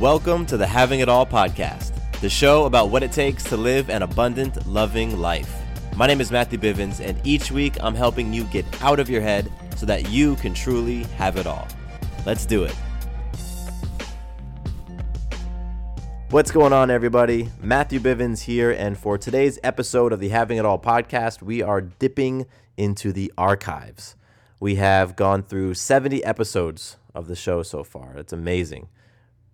Welcome to the Having It All podcast, the show about what it takes to live an abundant, loving life. My name is Matthew Bivens, and each week I'm helping you get out of your head so that you can truly have it all. Let's do it. What's going on, everybody? Matthew Bivens here, and for today's episode of the Having It All podcast, we are dipping into the archives. We have gone through 70 episodes of the show so far. It's amazing.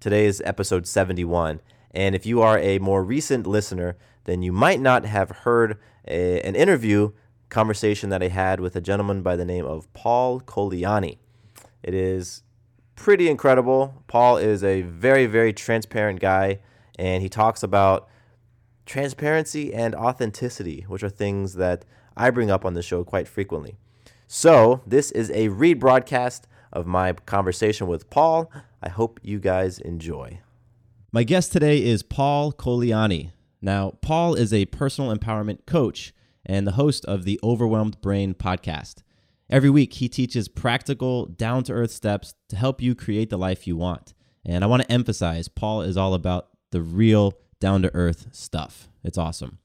Today is episode 71. And if you are a more recent listener, then you might not have heard a, an interview conversation that I had with a gentleman by the name of Paul Colaianni. It is pretty incredible. Paul is a very, very transparent guy, and he talks about transparency and authenticity, which are things that I bring up on the show quite frequently. So, this is a rebroadcast of my conversation with Paul. I hope you guys enjoy. My guest today is Paul Colaianni. Now, Paul is a personal empowerment coach and the host of the Overwhelmed Brain podcast. Every week, he teaches practical, down to earth steps to help you create the life you want. And I want to emphasize, Paul is all about the real, down to earth stuff. It's awesome.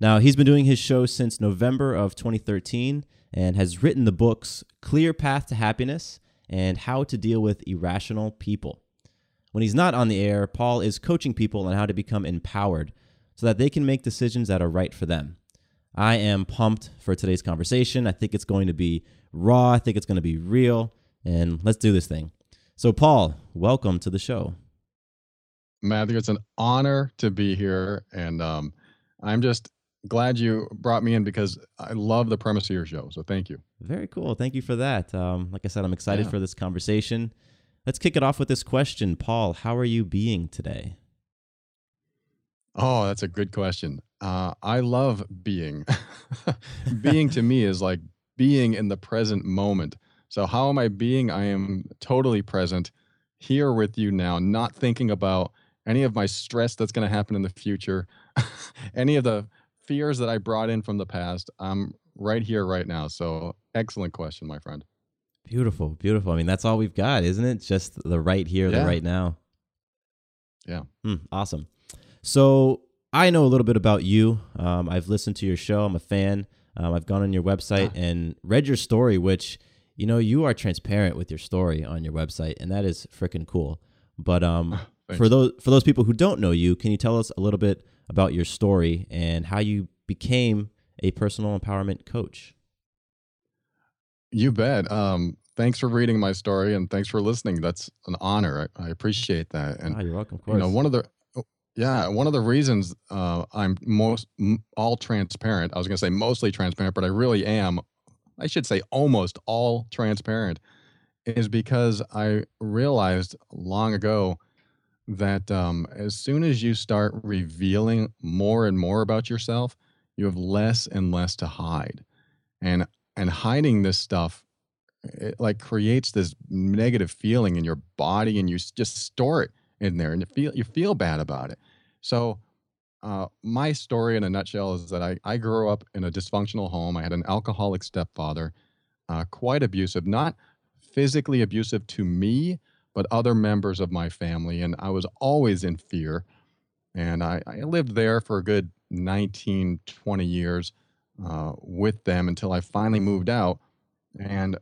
Now, he's been doing his show since November of 2013 and has written the books Clear Path to Happiness and how to deal with irrational people. When he's not on the air, Paul is coaching people on how to become empowered so that they can make decisions that are right for them. I am pumped for today's conversation. I think it's going to be raw, I think it's going to be real, and let's do this thing. So, Paul, welcome to the show. Matthew, it's an honor to be here. And um, I'm just glad you brought me in because I love the premise of your show. So thank you. Very cool. Thank you for that. Um, like I said, I'm excited yeah. for this conversation. Let's kick it off with this question. Paul, how are you being today? Oh, that's a good question. Uh, I love being. being to me is like being in the present moment. So, how am I being? I am totally present here with you now, not thinking about any of my stress that's going to happen in the future, any of the fears that I brought in from the past. I'm right here, right now. So, excellent question, my friend. Beautiful, beautiful. I mean, that's all we've got, isn't it? Just the right here, yeah. the right now. Yeah. Mm, awesome. So, I know a little bit about you. Um, I've listened to your show. I'm a fan. Um, I've gone on your website ah. and read your story, which you know you are transparent with your story on your website, and that is freaking cool. But um, for those for those people who don't know you, can you tell us a little bit about your story and how you became a personal empowerment coach. You bet. Um, thanks for reading my story and thanks for listening. That's an honor. I, I appreciate that. And oh, you're welcome. You know, one of the oh, yeah, one of the reasons uh, I'm most all transparent. I was going to say mostly transparent, but I really am. I should say almost all transparent, is because I realized long ago that um, as soon as you start revealing more and more about yourself, you have less and less to hide, and and hiding this stuff, it like creates this negative feeling in your body, and you just store it in there, and you feel you feel bad about it. So. Uh, my story in a nutshell is that I, I grew up in a dysfunctional home. I had an alcoholic stepfather, uh, quite abusive, not physically abusive to me, but other members of my family. And I was always in fear. And I, I lived there for a good 19, 20 years uh, with them until I finally moved out. And,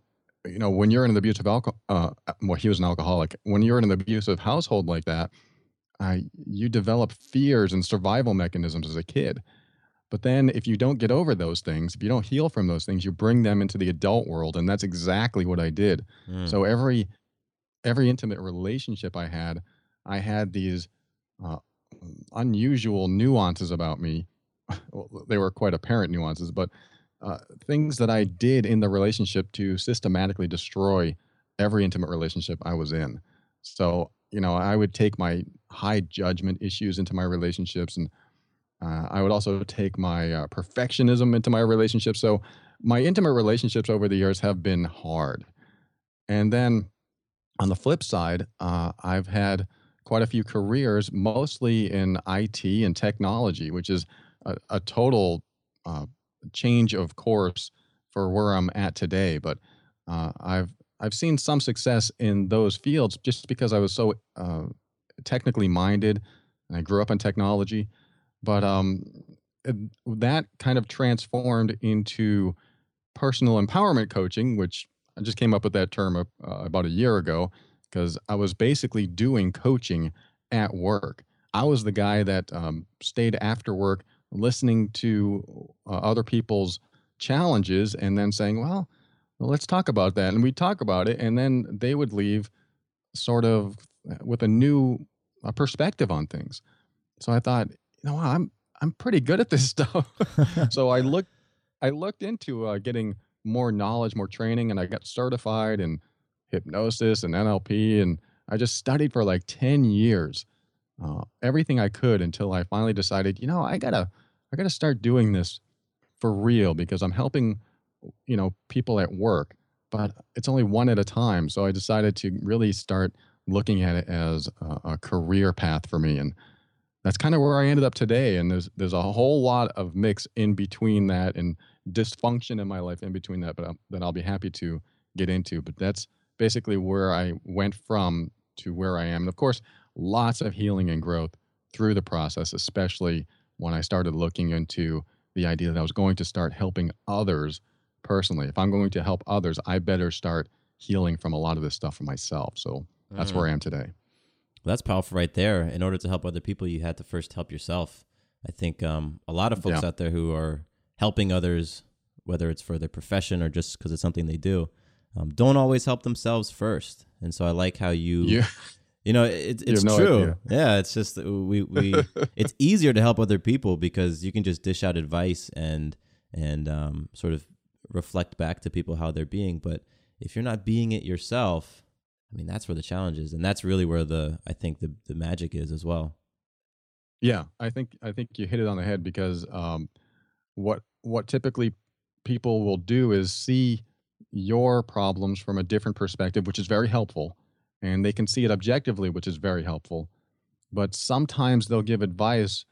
you know, when you're in an abusive alcohol, uh, well, he was an alcoholic. When you're in an abusive household like that, uh, you develop fears and survival mechanisms as a kid. But then if you don't get over those things, if you don't heal from those things, you bring them into the adult world. And that's exactly what I did. Mm. So every every intimate relationship I had, I had these uh, unusual nuances about me. well, they were quite apparent nuances, but uh, things that I did in the relationship to systematically destroy every intimate relationship I was in. So, you know, I would take my high judgment issues into my relationships and uh, I would also take my uh, perfectionism into my relationships. So, my intimate relationships over the years have been hard. And then on the flip side, uh, I've had quite a few careers, mostly in IT and technology, which is a, a total uh, change of course for where I'm at today. But uh, I've I've seen some success in those fields just because I was so uh, technically minded and I grew up in technology. But um, that kind of transformed into personal empowerment coaching, which I just came up with that term uh, about a year ago because I was basically doing coaching at work. I was the guy that um, stayed after work listening to uh, other people's challenges and then saying, well, well, let's talk about that. And we talk about it, and then they would leave sort of uh, with a new uh, perspective on things. So I thought, you know, I'm I'm pretty good at this stuff. so I looked I looked into uh, getting more knowledge, more training, and I got certified in hypnosis and NLP, and I just studied for like ten years, uh, everything I could until I finally decided, you know, I gotta I gotta start doing this for real because I'm helping, you know, people at work, but it's only one at a time. So I decided to really start looking at it as a, a career path for me, and that's kind of where I ended up today. And there's there's a whole lot of mix in between that and dysfunction in my life in between that, but I'm, that I'll be happy to get into. But that's basically where I went from to where I am. And of course, lots of healing and growth through the process, especially when I started looking into the idea that I was going to start helping others personally. If I'm going to help others, I better start healing from a lot of this stuff for myself. So that's mm. where I am today. Well, that's powerful right there. In order to help other people, you had to first help yourself. I think um, a lot of folks yeah. out there who are helping others, whether it's for their profession or just because it's something they do, um, don't always help themselves first. And so I like how you yeah. You know, it, it's no true. Idea. Yeah, it's just we we it's easier to help other people because you can just dish out advice and and um, sort of reflect back to people how they're being. But if you're not being it yourself, I mean, that's where the challenge is, and that's really where the I think the the magic is as well. Yeah, I think I think you hit it on the head because um, what what typically people will do is see your problems from a different perspective, which is very helpful and they can see it objectively, which is very helpful. But sometimes they'll give advice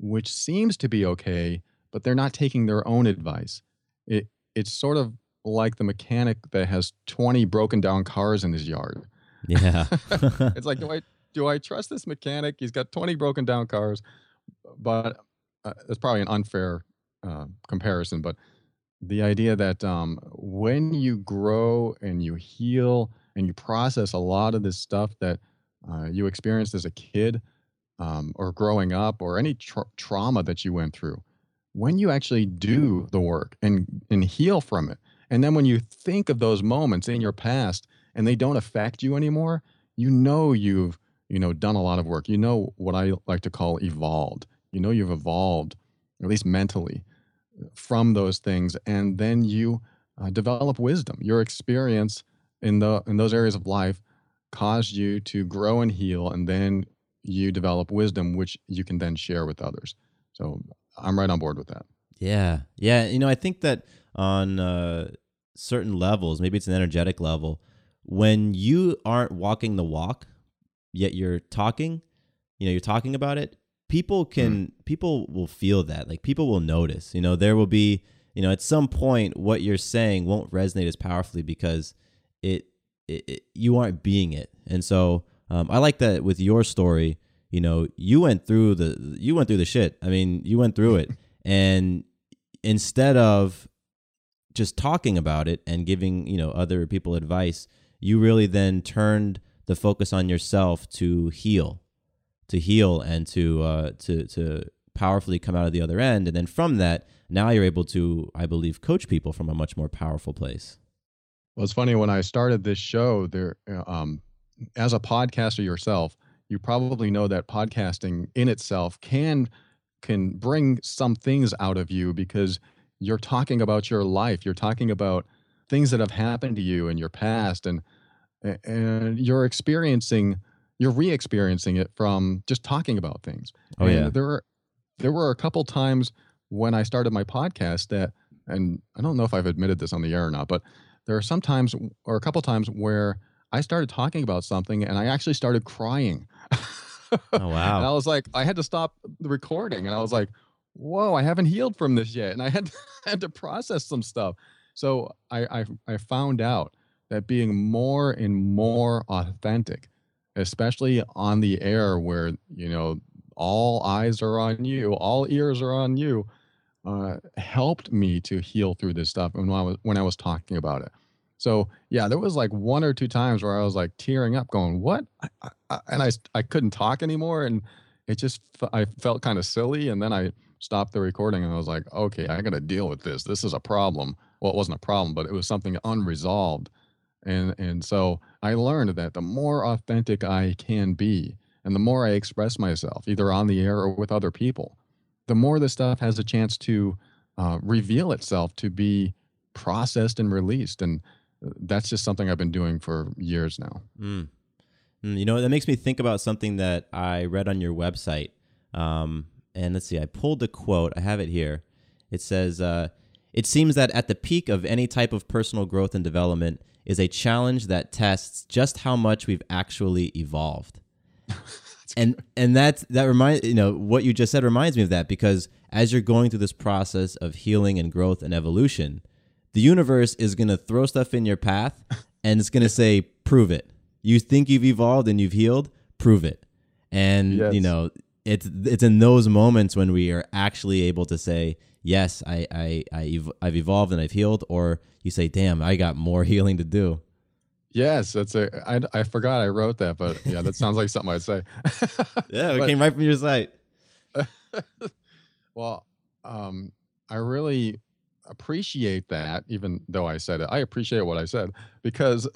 which seems to be okay, but they're not taking their own advice. It it's sort of like the mechanic that has 20 broken down cars in his yard. Yeah. it's like do I do I trust this mechanic? He's got 20 broken down cars, but uh, it's probably an unfair uh, comparison, but the idea that um, when you grow and you heal and you process a lot of this stuff that uh, you experienced as a kid um, or growing up or any tra- trauma that you went through when you actually do the work and and heal from it and then when you think of those moments in your past and they don't affect you anymore you know you've you know done a lot of work. You know what i like to call evolved. You know you've evolved at least mentally from those things and then you uh, develop wisdom. Your experience in the in those areas of life caused you to grow and heal and then you develop wisdom which you can then share with others. So i'm right on board with that. Yeah. Yeah you know i think that on uh, certain levels maybe it's an energetic level when you aren't walking the walk yet you're talking you know you're talking about it people can mm. people will feel that like people will notice you know there will be you know at some point what you're saying won't resonate as powerfully because it, it, it you aren't being it. And so um, I like that with your story. You know, you went through the you went through the shit. I mean, you went through it, and instead of just talking about it and giving you know other people advice, you really then turned the focus on yourself to heal, to heal and to uh, to to powerfully come out of the other end. And then from that, now you're able to, I believe, coach people from a much more powerful place. Well, it's funny when I started this show. There, uh, um, as a podcaster yourself, you probably know that podcasting in itself can can bring some things out of you because you're talking about your life. You're talking about things that have happened to you in your past, and and you're experiencing you're re-experiencing it from just talking about things. Oh and yeah. there were there were a couple times when I started my podcast that, and I don't know if I've admitted this on the air or not, but there are some times or a couple times where I started talking about something and I actually started crying. Oh wow. And I was like, I had to stop the recording, and I was like, "Whoa, I haven't healed from this yet," and I had to, had to process some stuff. So I, I I found out that being more and more authentic, especially on the air, where you know all eyes are on you, all ears are on you, uh, helped me to heal through this stuff when I was when I was talking about it. So yeah, there was like one or two times where I was like tearing up, going, "What?" I, I, and I I couldn't talk anymore, and it just I felt kind of silly, and then I stopped the recording, and I was like, "Okay, I got to deal with this. This is a problem." Well, it wasn't a problem, but it was something unresolved, and and so I learned that the more authentic I can be, and the more I express myself, either on the air or with other people, the more this stuff has a chance to uh, reveal itself to be processed and released. And uh, that's just something I've been doing for years now. Mm. You know, that makes me think about something that I read on your website. Um, and let's see, I pulled the quote. I have it here. It says, uh, It seems that at the peak of any type of personal growth and development is a challenge that tests just how much we've actually evolved. and and that that reminds you know what you just said reminds me of that because as you're going through this process of healing and growth and evolution, the universe is going to throw stuff in your path and it's going to say prove it. You think you've evolved and you've healed, prove it. And you know, it's it's in those moments when we are actually able to say, yes, I I, I I've evolved and I've healed or you say, damn, I got more healing to do. Yes, that's a. I, I forgot I wrote that, but yeah, that sounds like something I'd say. Yeah, it But- came right from your site. well, um, I really appreciate that, even though I said it. I appreciate what I said because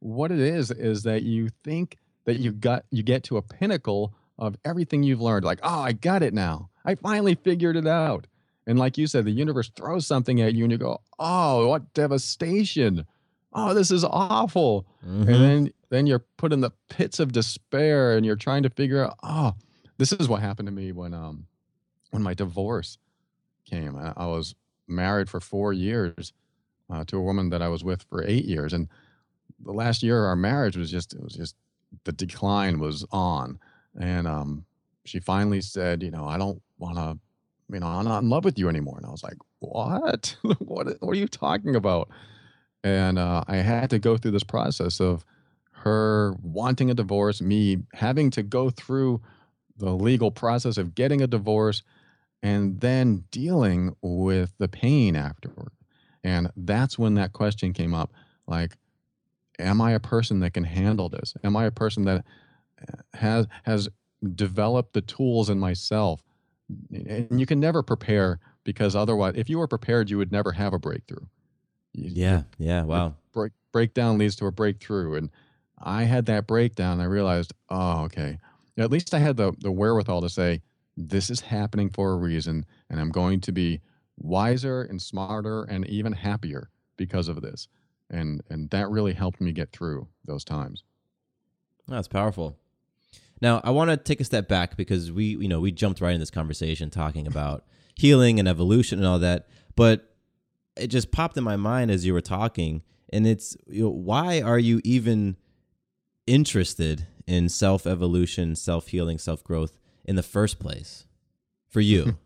what it is is that you think that you got you get to a pinnacle of everything you've learned. Like, oh, I got it now. I finally figured it out. And like you said, the universe throws something at you, and you go, "Oh, what devastation! Oh, this is awful." Mhm. and then then you're put in the pits of despair and you're trying to figure out oh this is what happened to me when um when my divorce came i, I was married for four years uh, to a woman that i was with for eight years and the last year of our marriage was just it was just the decline was on and um she finally said you know i don't want to you know i'm not in love with you anymore and i was like what what what are you talking about and uh, I had to go through this process of her wanting a divorce, me having to go through the legal process of getting a divorce, and then dealing with the pain afterward. And that's when that question came up like, am I a person that can handle this? Am I a person that has has developed the tools in myself? And you can never prepare because otherwise, if you were prepared, you would never have a breakthrough. Yeah, yeah, wow. break breakdown leads to a breakthrough and i had that breakdown i realized oh okay at least i had the the wherewithal to say this is happening for a reason and i'm going to be wiser and smarter and even happier because of this and and that really helped me get through those times That's powerful. Now, I want to take a step back because we, you know, we jumped right in this conversation talking about healing and evolution and all that, but it just popped in my mind as you were talking, and it's you know, why are you even interested in self evolution, self healing, self growth in the first place for you?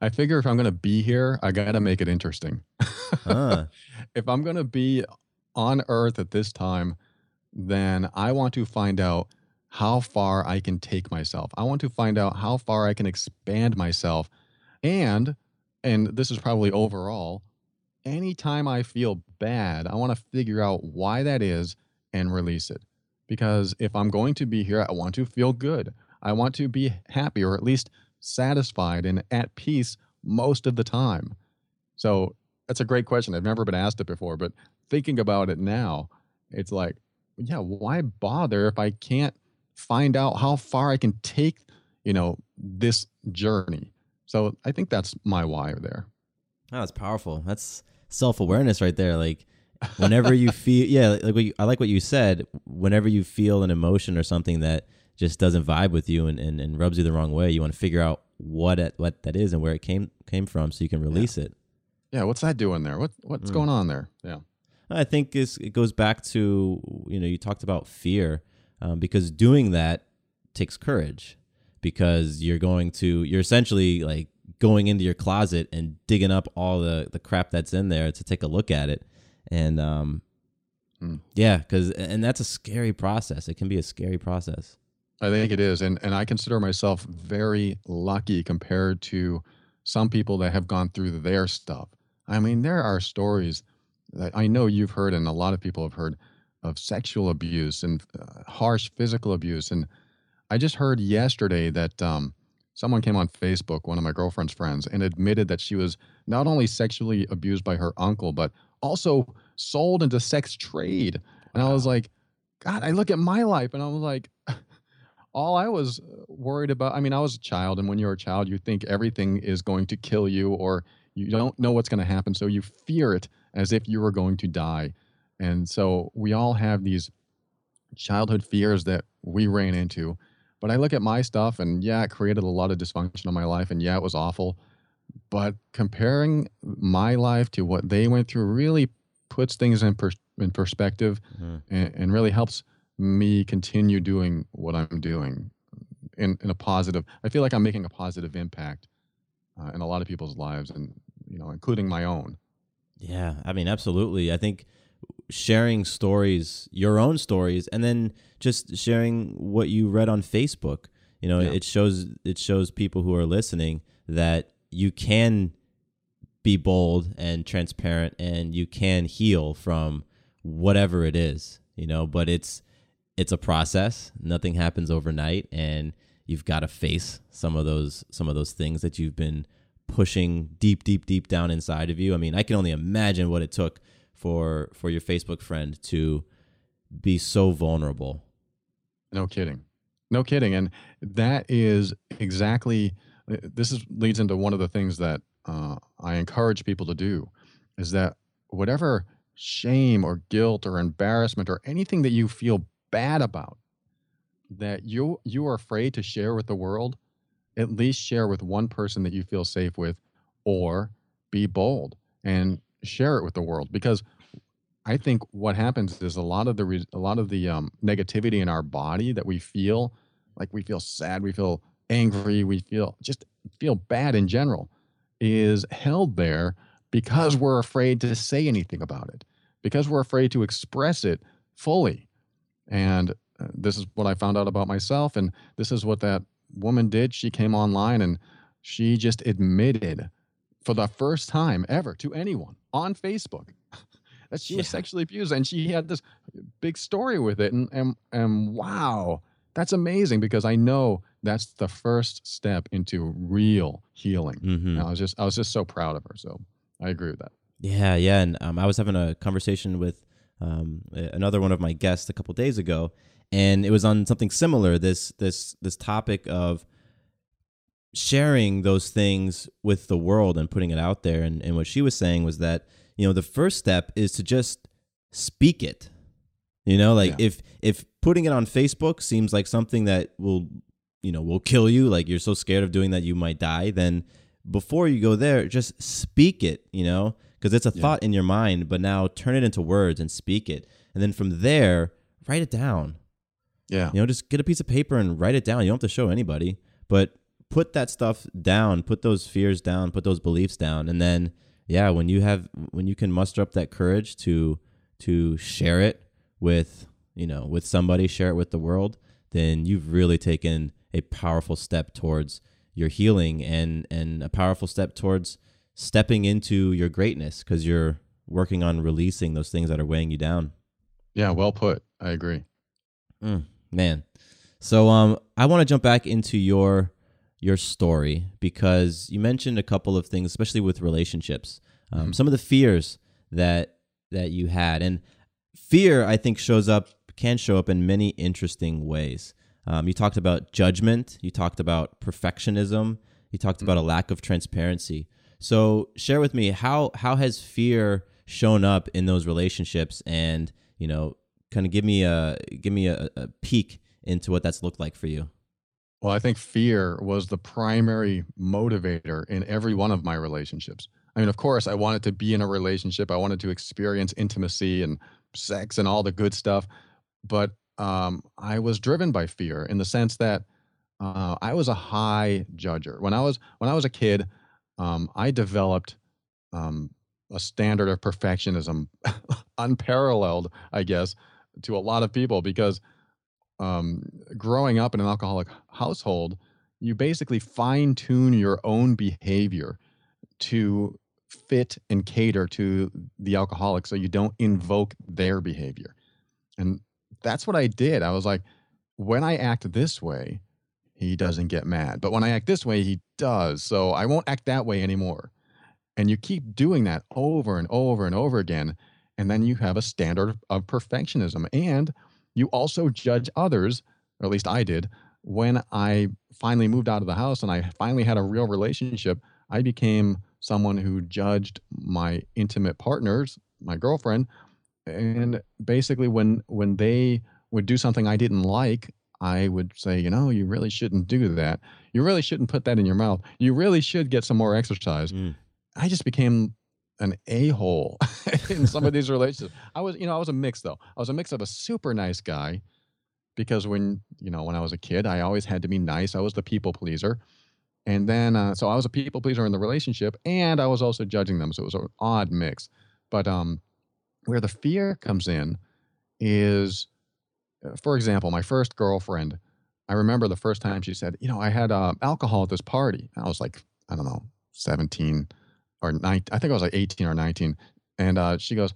I figure if i'm going to be here i got to make it interesting Huh. if I'm going to be on Earth at this time, then I want to find out how far I can take myself. I want to find out how far I can expand myself. And, and this is probably overall, anytime I feel bad, I want to figure out why that is and release it. because if I'm going to be here, I want to feel good. I want to be happy or at least satisfied and at peace most of the time. So that's a great question. I've never been asked it before, but thinking about it now, it's like, yeah, why bother if I can't find out how far I can take, you know, this journey? So I think that's my why there. Oh, that's powerful. That's self awareness right there. Like whenever you feel, yeah, like what you, I like what you said. Whenever you feel an emotion or something that just doesn't vibe with you and, and, and rubs you the wrong way, you want to figure out what it, what that is and where it came came from, so you can release it. Yeah, what's that doing there? What what's Mm. going on there? Yeah. I think it goes back to you know you talked about fear um, because doing that takes courage because you're going to you're essentially like going into your closet and digging up all the the crap that's in there to take a look at it and um Mm. yeah because and that's a scary process it can be a scary process I think it is, and and I consider myself very lucky compared to some people that have gone through their stuff. I mean, there are stories that I know you've heard, and a lot of people have heard of sexual abuse and uh, harsh physical abuse. And I just heard yesterday that um, someone came on Facebook, one of my girlfriend's friends, and admitted that she was not only sexually abused by her uncle, but also sold into sex trade. And I was like, God, I look at my life, and I was like. All I was uh, worried about, I mean, I was a child, and when you're a child, you think everything is going to kill you or you don't know what's going to happen. So you fear it as if you were going to die. And so we all have these childhood fears that we ran into. But I look at my stuff, and yeah, it created a lot of dysfunction in my life, and yeah, it was awful. But comparing my life to what they went through really puts things in, per- in perspective Mhm. and, and really helps me continue doing what I'm doing in, in a positive. I feel like I'm making a positive impact uh, in a lot of people's lives, and you know, including my own. Yeah, I mean, absolutely. I think sharing stories, your own stories, and then just sharing what you read on Facebook. You know, Yeah. it shows it shows people who are listening that you can be bold and transparent, and you can heal from whatever it is. You know, but it's it's a process. Nothing happens overnight, and you've got to face some of those some of those things that you've been pushing deep, deep, deep down inside of you. I mean, I can only imagine what it took for for your Facebook friend to be so vulnerable. No kidding. No kidding. And that is exactly this is leads into one of the things that uh, I encourage people to do is that whatever shame or guilt or embarrassment or anything that you feel bad about that you you are afraid to share with the world, at least share with one person that you feel safe with or be bold and share it with the world because I think what happens is a lot of the a lot of the um, negativity in our body that we feel, like we feel sad, we feel angry, we feel just feel bad in general, is held there because we're afraid to say anything about it, because we're afraid to express it fully. And uh, this is what I found out about myself, and this is what that woman did. She came online and she just admitted for the first time ever to anyone on Facebook that she was sexually abused and she had this big story with it and and, and wow that's amazing because i know that's the first step into real healing Mm-hmm. and i was just i was just so proud of her so i agree with that Yeah, yeah. And um, I was having a conversation with um, another one of my guests a couple days ago, and it was on something similar. This this this topic of sharing those things with the world and putting it out there. And, and what she was saying was that you know the first step is to just speak it. You know, like Yeah. if if putting it on Facebook seems like something that will you know will kill you, like you're so scared of doing that you might die, then before you go there, just speak it. You know, because it's a Yeah. thought in your mind, but now turn it into words and speak it, and then from there write it down. yeah You know, just get a piece of paper and write it down. You don't have to show anybody, but put that stuff down, put those fears down, put those beliefs down, and then yeah, when you have when you can muster up that courage to to share it with you know with somebody, share it with the world, then you've really taken a powerful step towards your healing and and a powerful step towards stepping into your greatness because you're working on releasing those things that are weighing you down. yeah well put i agree man. So um I want to jump back into your your story because you mentioned a couple of things especially with relationships. Um, some of the fears that that you had and fear I think shows up can show up in many interesting ways. Um, you talked about judgment, you talked about perfectionism, you talked about a lack of transparency. So share with me how how has fear shown up in those relationships and you know kind of give me a give me a, a peek into what that's looked like for you. Well, I think fear was the primary motivator in every one of my relationships. I mean, of course, I wanted to be in a relationship. I wanted to experience intimacy and sex and all the good stuff. But um, I was driven by fear in the sense that uh, I was a high judger. When I was when I was a kid, um, I developed um, a standard of perfectionism, unparalleled, I guess, to a lot of people because um, growing up in an alcoholic household, you basically fine tune your own behavior to fit and cater to the alcoholic so you don't invoke their behavior. And that's what I did. I was like, when I act this way, he doesn't get mad. But when I act this way, he does. So I won't act that way anymore. And you keep doing that over and over and over again. And then you have a standard of perfectionism. And you also judge others, or at least I did, when I finally moved out of the house and I finally had a real relationship. I became someone who judged my intimate partners, my girlfriend, and basically when when they would do something I didn't like, I would say, you know, you really shouldn't do that. You really shouldn't put that in your mouth. You really should get some more exercise. Mm. I just became an a-hole in some of these relationships. I was, you know, I was a mix though. I was a mix of a super nice guy because when, you know, when I was a kid, I always had to be nice. I was the people pleaser. And then, uh, so I was a people pleaser in the relationship and I was also judging them. So it was an odd mix. But um, where the fear comes in is, for example, my first girlfriend, I remember the first time she said, you know, I had uh, alcohol at this party. I was like, I don't know, 17 or 19. I think I was like 18 or 19. And uh, she goes,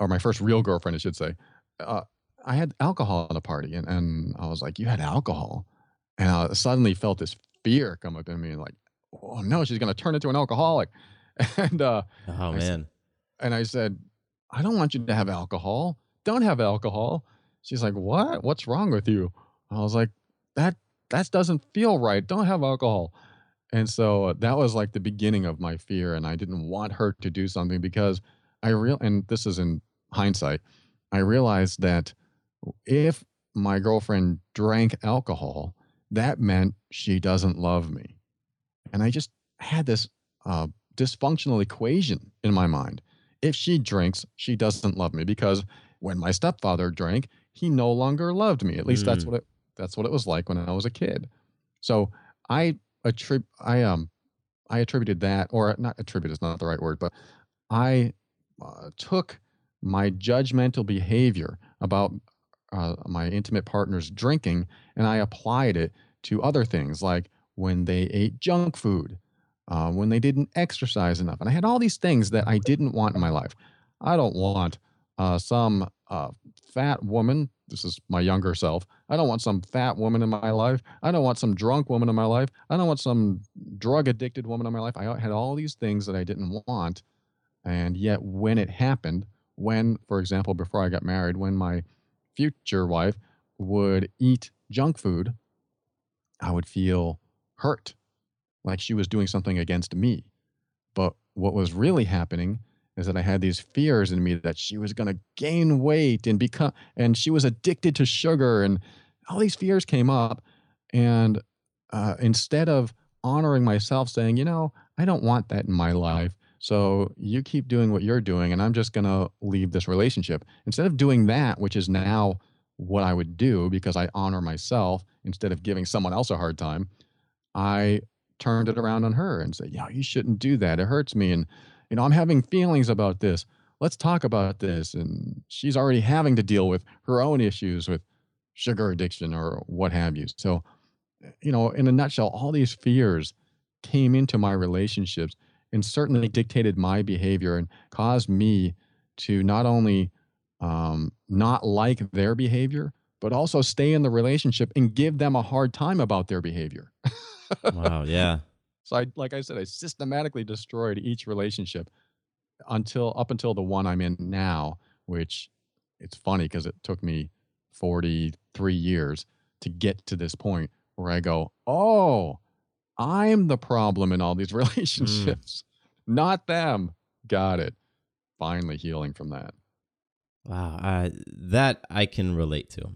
or my first real girlfriend, I should say, uh, I had alcohol at a party. And, and I was like, you had alcohol? And I suddenly felt this fear come up in me and like, oh no, she's going to turn into an alcoholic. And, uh, Oh I man. and I said, I don't want you to have alcohol. Don't have alcohol. She's like, What? What's wrong with you? I was like, That that doesn't feel right. Don't have alcohol. And so uh, that was like the beginning of my fear. And I didn't want her to do something because I real and this is in hindsight, I realized that if my girlfriend drank alcohol, that meant she doesn't love me. And I just had this uh, dysfunctional equation in my mind. If she drinks, she doesn't love me because when my stepfather drank, he no longer loved me. At least that's Mm. what it that's what it was like when I was a kid. So I attribute I um I attributed that or not attribute is not the right word, but I uh, took my judgmental behavior about uh, my intimate partner's drinking and I applied it to other things like when they ate junk food, uh, when they didn't exercise enough. And I had all these things that I didn't want in my life. I don't want uh, some uh, fat woman. This is my younger self. I don't want some fat woman in my life. I don't want some drunk woman in my life. I don't want some drug addicted woman in my life. I had all these things that I didn't want. And yet, when it happened, when, for example, before I got married, when my future wife would eat junk food, I would feel hurt, like she was doing something against me. But what was really happening is that I had these fears in me that she was going to gain weight and become, and she was addicted to sugar, and all these fears came up. And uh, instead of honoring myself, saying, you know, I don't want that in my life. So you keep doing what you're doing, and I'm just going to leave this relationship. Instead of doing that, which is now what I would do because I honor myself instead of giving someone else a hard time, I turned it around on her and said, "Yeah, you shouldn't do that. It hurts me, and you know I'm having feelings about this. Let's talk about this." And she's already having to deal with her own issues with sugar addiction or what have you. So, you know, in a nutshell, all these fears came into my relationships and certainly dictated my behavior and caused me to not only um, not like their behavior, but also stay in the relationship and give them a hard time about their behavior. wow. Yeah. So I, like I said, I systematically destroyed each relationship until up until the one I'm in now, which it's funny because it took me 43 years to get to this point where I go, oh, I'm the problem in all these relationships, mm. not them. Got it. Finally healing from that. Wow, uh, that I can relate to.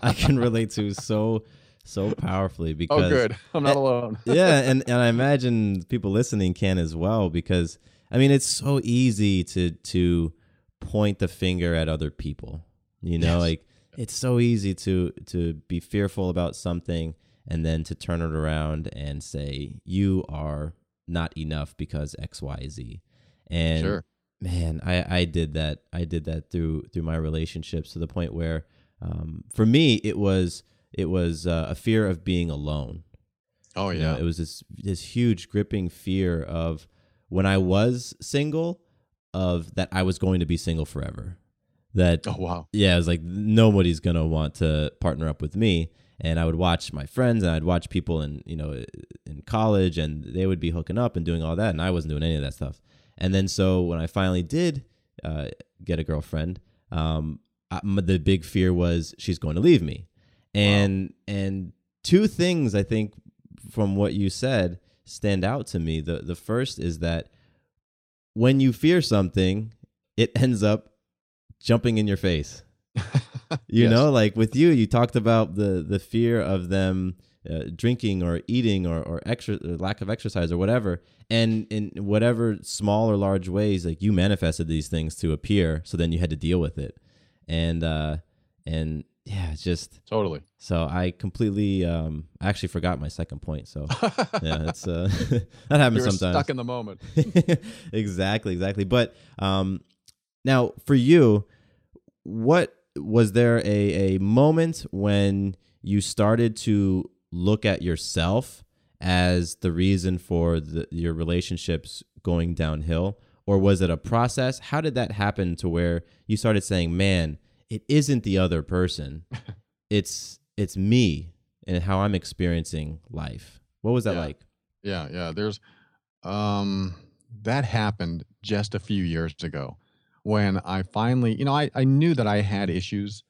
I can relate to so so powerfully oh, because oh good i'm not alone yeah and, and i imagine people listening can as well because i mean it's so easy to to point the finger at other people you know yes. like it's so easy to to be fearful about something and then to turn it around and say you are not enough because xyz and sure. man i i did that i did that through through my relationships to the point where um, for me it was it was uh, a fear of being alone. Oh yeah, you know, it was this this huge gripping fear of when I was single, of that I was going to be single forever. That oh wow, yeah, it was like nobody's gonna want to partner up with me. And I would watch my friends, and I'd watch people in you know in college, and they would be hooking up and doing all that, and I wasn't doing any of that stuff. And then so when I finally did uh, get a girlfriend, um, I, the big fear was she's going to leave me and wow. and two things I think from what you said stand out to me. The the first is that when you fear something, it ends up jumping in your face. you yes. know, like with you, you talked about the the fear of them uh, drinking or eating or or or lack of exercise or whatever, and in whatever small or large ways, like you manifested these things to appear, so then you had to deal with it, and uh, and yeah, it's just totally. So I completely um actually forgot my second point. So yeah, it's uh that happens You're sometimes. Stuck in the moment. exactly, exactly. But um now for you, what was there a a moment when you started to look at yourself as the reason for the, your relationships going downhill or was it a process? How did that happen to where you started saying, "Man, it isn't the other person. it's it's me and how I'm experiencing life. What was that yeah. like? Yeah, yeah. There's um that happened just a few years ago when I finally, you know, I, I knew that I had issues,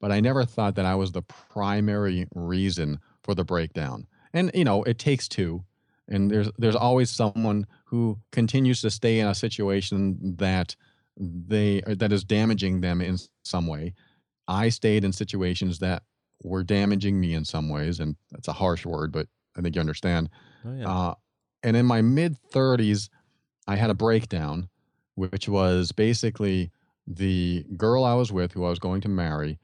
but I never thought that I was the primary reason for the breakdown. And you know, it takes two. And there's there's always someone who continues to stay in a situation that they that is damaging them in some way. I stayed in situations that were damaging me in some ways, and that's a harsh word, but I think you understand. Oh, yeah. uh, and in my mid 30s, I had a breakdown, which was basically the girl I was with, who I was going to marry,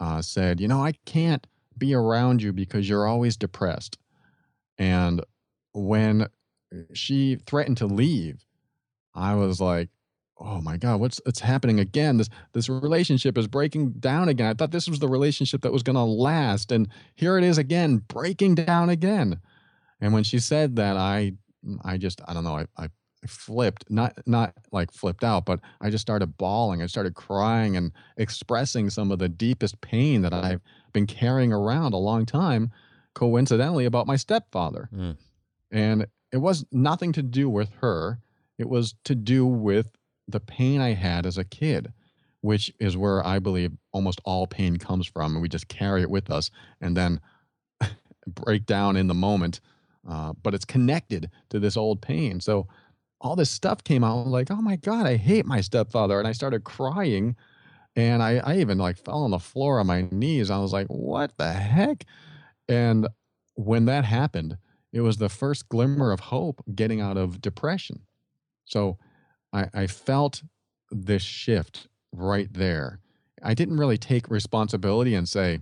uh, said, "You know, I can't be around you because you're always depressed." And when she threatened to leave, I was like, oh my god what's what's happening again? This this relationship is breaking down again. I thought this was the relationship that was going to last and here it is again breaking down again. And when she said that i i just i don't know i, I flipped not not like flipped out but i just started bawling i started crying and expressing some of the deepest pain that i've been carrying around a long time coincidentally about my stepfather. Mm. and it was nothing to do with her it was to do with the pain I had as a kid, which is where I believe almost all pain comes from. And we just carry it with us and then break down in the moment. Uh, but it's connected to this old pain. So all this stuff came out like, oh my God, I hate my stepfather. And I started crying. And I, I even like fell on the floor on my knees. I was like, what the heck? And when that happened, it was the first glimmer of hope getting out of depression. So I, I felt this shift right there. I didn't really take responsibility and say,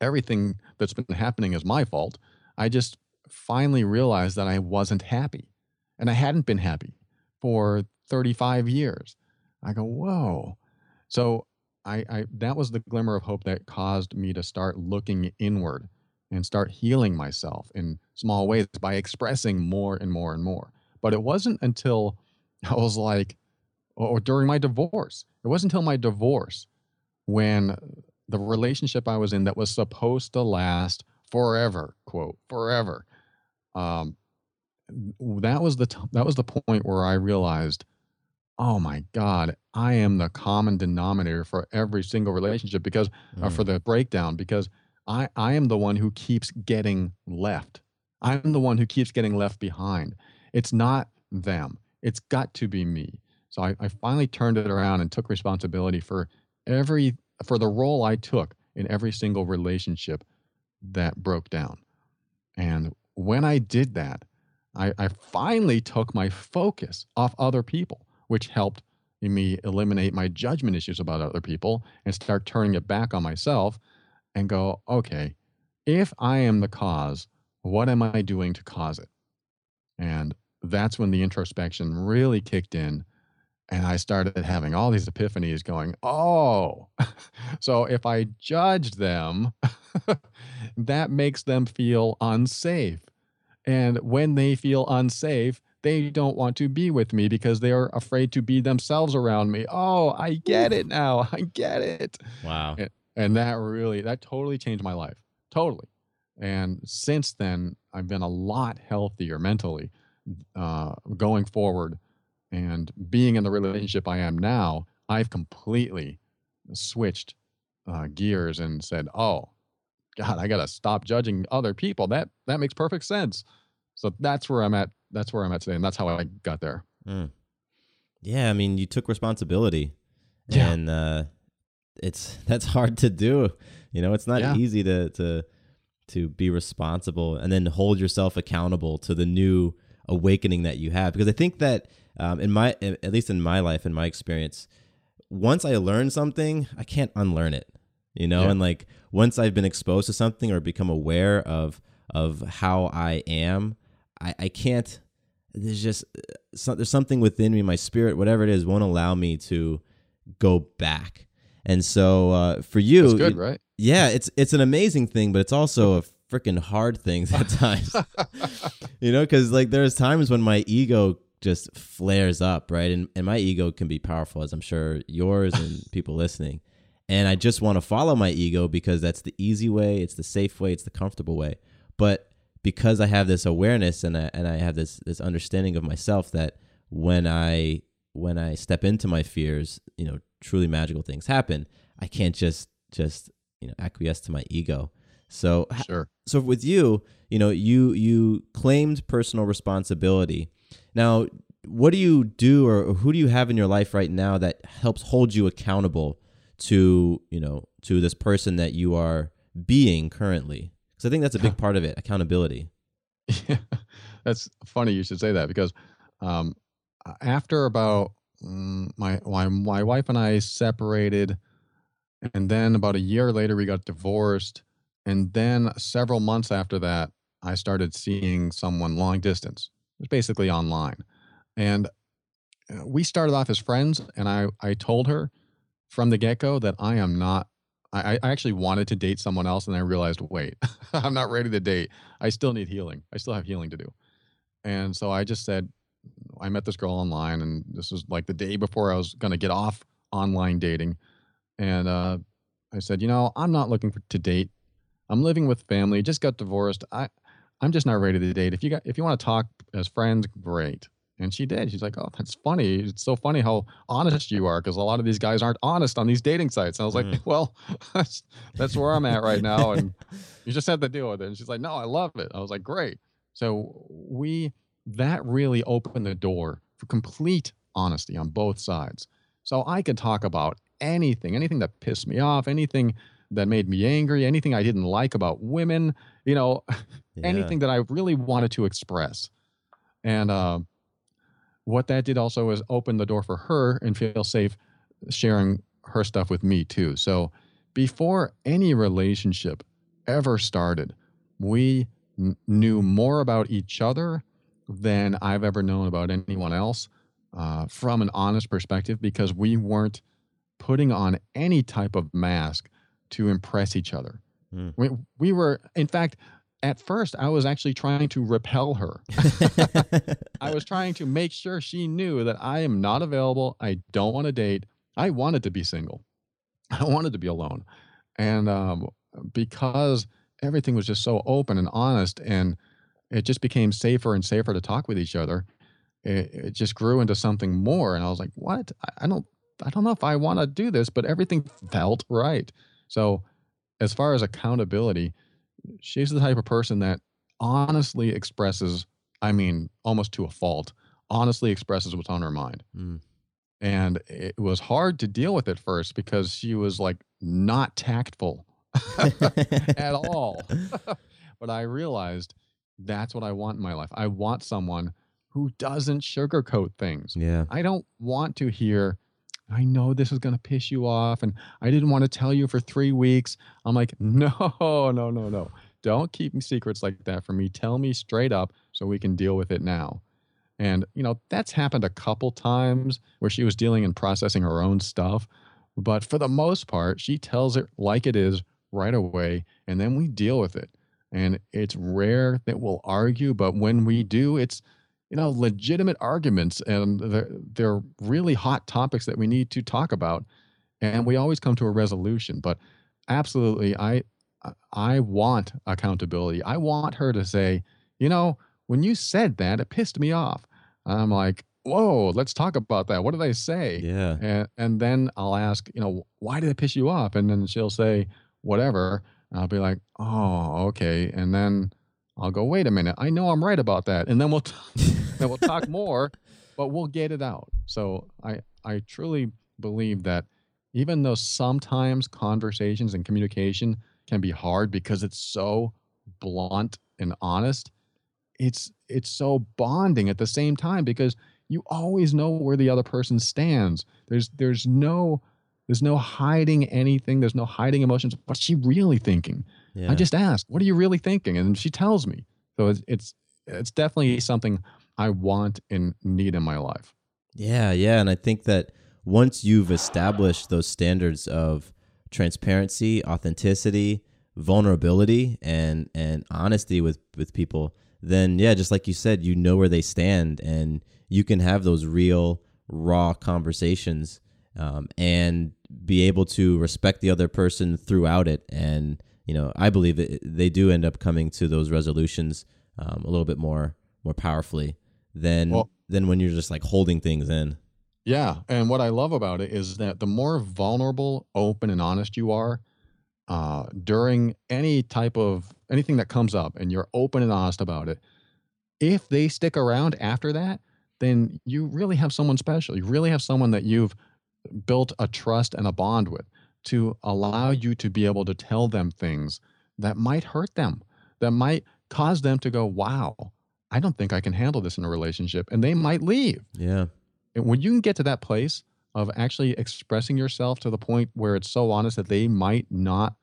everything that's been happening is my fault. I just finally realized that I wasn't happy. And I hadn't been happy for 35 years. I go, whoa. So I, I that was the glimmer of hope that caused me to start looking inward and start healing myself in small ways by expressing more and more and more. But it wasn't until I was like, or during my divorce. It wasn't until my divorce when the relationship I was in that was supposed to last forever, quote, forever. Um, that was the t- that was the point where I realized, oh my God, I am the common denominator for every single relationship because uh, for the breakdown because I I am the one who keeps getting left. I'm the one who keeps getting left behind. It's not them. It's got to be me. So I, I finally turned it around and took responsibility for every for the role I took in every single relationship that broke down. And when I did that, I, I finally took my focus off other people, which helped me eliminate my judgment issues about other people and start turning it back on myself and go, okay, if I am the cause, what am I doing to cause it? And that's when the introspection really kicked in. And I started having all these epiphanies going, oh, so if I judge them, that makes them feel unsafe. And when they feel unsafe, they don't want to be with me because they are afraid to be themselves around me. Oh, I get it now. I get it. Wow. And, and that really, that totally changed my life. Totally. And since then, I've been a lot healthier mentally uh, going forward. And being in the relationship I am now, I've completely switched uh, gears and said, "Oh, God, I got to stop judging other people. That that makes perfect sense." So that's where I'm at. That's where I'm at today, and that's how I got there. Mm. Yeah, I mean, you took responsibility, Yeah. and uh, it's that's hard to do. You know, it's not Yeah. easy to to to be responsible and then hold yourself accountable to the new awakening that you have. Because I think that, um, in my at least in my life, in my experience, once I learn something, I can't unlearn it. You know, Yeah. and like once I've been exposed to something or become aware of of how I am, I, I can't. There's just uh, so, there's something within me, my spirit, whatever it is, won't allow me to go back. And so uh, for you, It's good, it- right? yeah, it's it's an amazing thing, but it's also a freaking hard things at times. you know, because like there's times when my ego just flares up, right? And and my ego can be powerful, as I'm sure yours and people listening. And I just want to follow my ego because that's the easy way, it's the safe way, it's the comfortable way. But because I have this awareness and I, and I have this this understanding of myself that when I when I step into my fears, you know, truly magical things happen. I can't just just you know acquiesce to my ego. So Sure. so with you, you know, you you claimed personal responsibility. Now, what do you do or who do you have in your life right now that helps hold you accountable to, you know, to this person that you are being currently? Cuz I think that's a big part of it, accountability. Yeah, that's funny you should say that because um, after about mm, my, my my wife and I separated, and then about a year later we got divorced, and then several months after that I started seeing someone long distance. Basically online, and uh, we started off as friends, and I I told her from the get go that I am not. I, I actually wanted to date someone else, and I realized, wait, I'm not ready to date. I still need healing. I still have healing to do. And so I just said, I met this girl online, and this was like the day before I was going to get off online dating. And uh, I said, you know, I'm not looking for, to date. I'm living with family. Just got divorced. I, I'm just not ready to date. If you got, if you want to talk as friends, great. And she did. She's like, oh, that's funny. It's so funny how honest you are because a lot of these guys aren't honest on these dating sites. And I was like, Mm. well, that's, that's where I'm at right now. And you just have to deal with it. And she's like, no, I love it. I was like, great. So we, that really opened the door for complete honesty on both sides. So I could talk about anything, anything that pissed me off, anything that made me angry, anything I didn't like about women, you know, Yeah. anything that I really wanted to express. And uh, what that did also was open the door for her and feel safe sharing her stuff with me too. So before any relationship ever started, we n- knew more about each other than I've ever known about anyone else uh, from an honest perspective because we weren't putting on any type of mask to impress each other. Mm. We, we were, in fact, at first, I was actually trying to repel her. I was trying to make sure she knew that I am not available. I don't want to date. I wanted to be single. I wanted to be alone. And um, because everything was just so open and honest, and it just became safer and safer to talk with each other, it, it just grew into something more. And I was like, what? I, I don't, I don't know if I want to do this, but everything felt right. So, as far as accountability, she's the type of person that honestly expresses, I mean, almost to a fault, honestly expresses what's on her mind. Mm. And it was hard to deal with at first because she was like not tactful at all. but I realized that's what I want in my life. I want someone who doesn't sugarcoat things. Yeah. I don't want to hear, I know this is going to piss you off and I didn't want to tell you for three weeks. I'm like, no, no, no, no. Don't keep secrets like that from me. Tell me straight up so we can deal with it now. And, you know, that's happened a couple times where she was dealing and processing her own stuff. But for the most part, she tells it like it is right away. And then we deal with it. And it's rare that we'll argue, but when we do, it's, you know, legitimate arguments and they're, they're really hot topics that we need to talk about. And we always come to a resolution. But absolutely, I, I want accountability. I want her to say, you know, when you said that, it pissed me off. I'm like, whoa, let's talk about that. What did I say? Yeah. And, and then I'll ask, you know, why did it piss you off? And then she'll say, whatever. I'll be like, oh, okay. And then I'll go, wait a minute. I know I'm right about that. And then we'll, t- then we'll talk more, but we'll get it out. So I, I truly believe that even though sometimes conversations and communication can be hard because it's so blunt and honest, it's it's so bonding at the same time because you always know where the other person stands. There's there's no there's no hiding anything. There's no hiding emotions. What's she really thinking? Yeah. I just ask, what are you really thinking? And she tells me. So it's it's it's definitely something I want and need in my life. Yeah, yeah, and I think that once you've established those standards of transparency, authenticity, vulnerability, and and honesty with with people, then yeah, just like you said, you know where they stand, and you can have those real, raw conversations, um, and be able to respect the other person throughout it. And you know, I believe that they do end up coming to those resolutions um, a little bit more more powerfully than Well- than when you're just like holding things in. Yeah, and what I love about it is that the more vulnerable, open, and honest you are uh, during any type of anything that comes up, and you're open and honest about it, if they stick around after that, then you really have someone special. You really have someone that you've built a trust and a bond with to allow you to be able to tell them things that might hurt them, that might cause them to go, "Wow, I don't think I can handle this in a relationship," and they might leave. Yeah. And when you can get to that place of actually expressing yourself to the point where it's so honest that they might not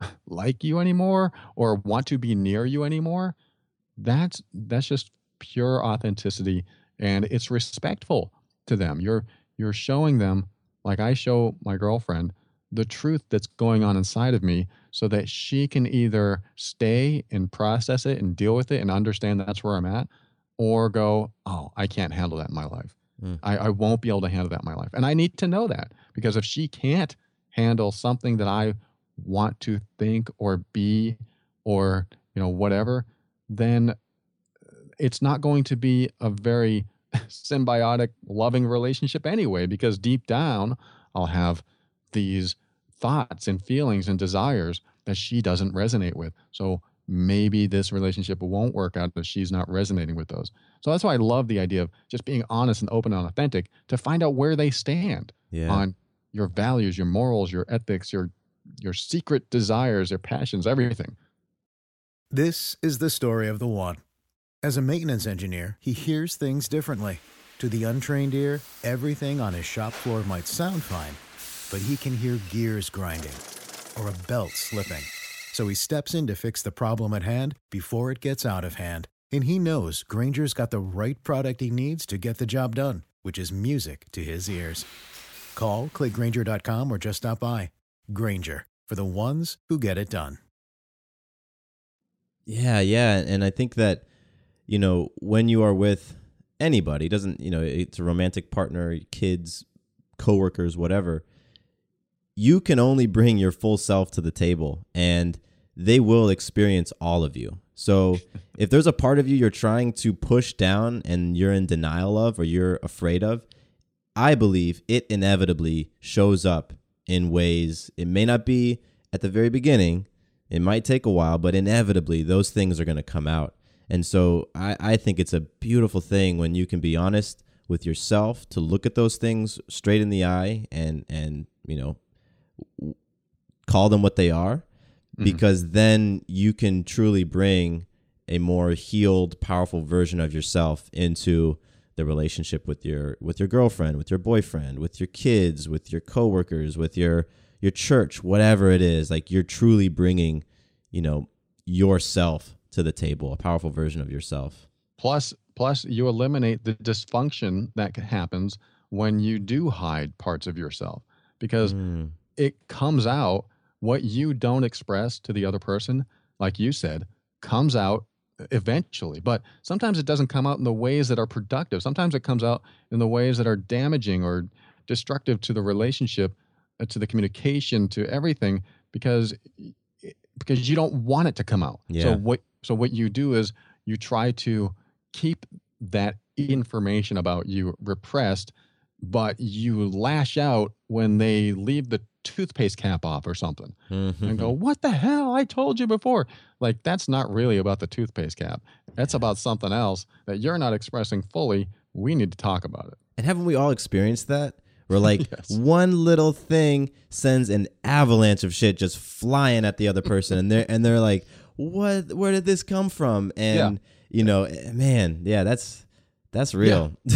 like you anymore or want to be near you anymore, that's that's just pure authenticity and it's respectful to them. You're you're showing them like I show my girlfriend the truth that's going on inside of me so that she can either stay and process it and deal with it and understand that's where I'm at or go, "Oh, I can't handle that in my life." Mm. I, I won't be able to handle that in my life. And I need to know that because if she can't handle something that I want to think or be or, you know, whatever, then it's not going to be a very symbiotic, loving relationship anyway, because deep down, I'll have these thoughts and feelings and desires that she doesn't resonate with. So maybe this relationship won't work out if she's not resonating with those. So that's why I love the idea of just being honest and open and authentic to find out where they stand Yeah. on your values, your morals, your ethics, your your secret desires, your passions, everything. This is the story of the one. As a maintenance engineer, he hears things differently. To the untrained ear, everything on his shop floor might sound fine, but he can hear gears grinding or a belt slipping. So he steps in to fix the problem at hand before it gets out of hand. And he knows Grainger's got the right product he needs to get the job done, which is music to his ears. Call, clickgranger.com, or just stop by. Grainger, for the ones who get it done. Yeah, yeah, and I think that you know when you are with anybody, doesn't you know it's a romantic partner, kids, coworkers, whatever. You can only bring your full self to the table and they will experience all of you. So if there's a part of you you're trying to push down and you're in denial of or you're afraid of, I believe it inevitably shows up in ways it may not be at the very beginning. It might take a while, but inevitably those things are going to come out. And so I, I think it's a beautiful thing when you can be honest with yourself to look at those things straight in the eye and and you know call them what they are because then you can truly bring a more healed powerful version of yourself into the relationship with your with your girlfriend with your boyfriend with your kids with your coworkers with your your church whatever it is. Like you're truly bringing you know yourself to the table a powerful version of yourself. Plus, plus you eliminate the dysfunction that happens when you do hide parts of yourself because Mm. It comes out what you don't express to the other person, like you said, comes out eventually. But sometimes it doesn't come out in the ways that are productive. Sometimes it comes out in the ways that are damaging or destructive to the relationship, uh, to the communication, to everything because because you don't want it to come out. Yeah. So what so what you do is you try to keep that information about you repressed, but you lash out when they leave the toothpaste cap off or something and go, What the hell? I told you before. Like, that's not really about the toothpaste cap. That's about something else that you're not expressing fully. We need to talk about it. And haven't we all experienced that? Where like Yes. one little thing sends an avalanche of shit just flying at the other person, and they're and they're like, "What? Where did this come from?" And you know, eh, man, yeah, that's that's real.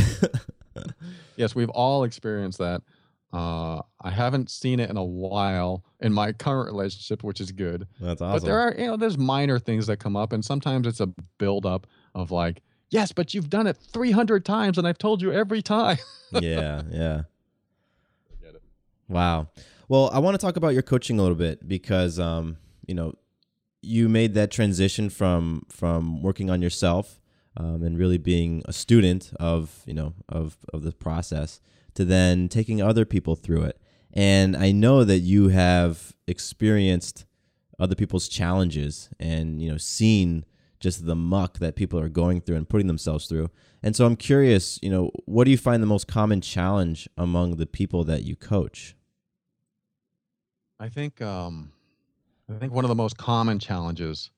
Yes, we've all experienced that. Uh, I haven't seen it in a while in my current relationship, which is good. that's awesome. But there are, you know, there's minor things that come up, and sometimes it's a buildup of like, yes, but you've done it 300 times, and I've told you every time. yeah, yeah. Wow. Well, I want to talk about your coaching a little bit because um, you know, you made that transition from from working on yourself um, and really being a student of, you know, of of the process to then taking other people through it. And I know that you have experienced other people's challenges and, you know, seen just the muck that people are going through and putting themselves through. And so I'm curious, you know, what do you find the most common challenge among the people that you coach? I think um, I think one of the most common challenges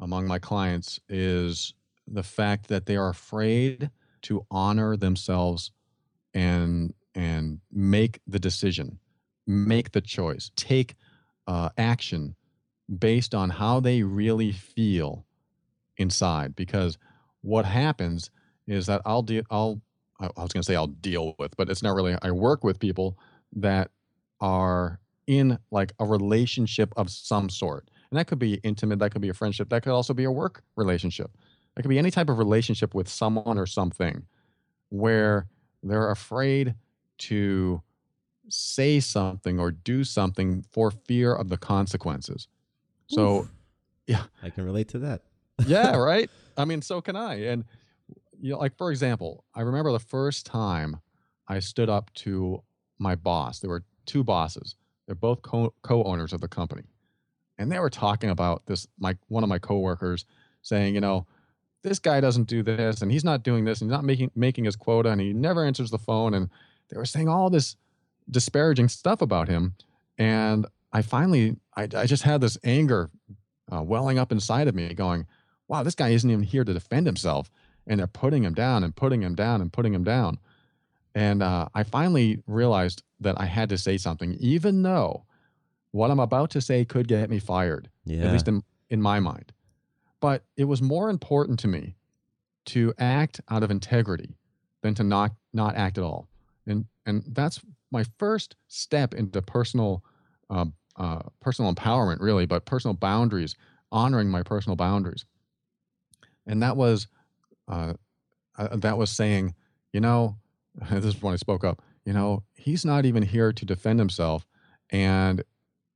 among my clients is the fact that they are afraid to honor themselves and and make the decision, make the choice, take uh, action based on how they really feel inside. Because what happens is that I'll deal. I'll I was going to say I'll deal with, but it's not really. I work with people that are in like a relationship of some sort. And that could be intimate, that could be a friendship, that could also be a work relationship. That could be any type of relationship with someone or something where they're afraid to say something or do something for fear of the consequences. So, Yeah. I can relate to that. yeah, right? I mean, so can I. And you know, like for example, I remember the first time I stood up to my boss. There were two bosses. They're both co- co-owners of the company. And they were talking about this my one of my coworkers saying, you know, this guy doesn't do this and he's not doing this and he's not making making his quota and he never answers the phone and they were saying all this disparaging stuff about him and I finally I, I just had this anger uh, welling up inside of me going, wow, this guy isn't even here to defend himself. And they're putting him down and putting him down and putting him down. And uh, I finally realized that I had to say something, even though what I'm about to say could get me fired, Yeah. at least in, in my mind. But it was more important to me to act out of integrity than to not not act at all. And and that's my first step into personal uh, uh, personal empowerment, really, but personal boundaries, honoring my personal boundaries. And that was uh, uh, that was saying, you know, this is when I spoke up. You know, he's not even here to defend himself, and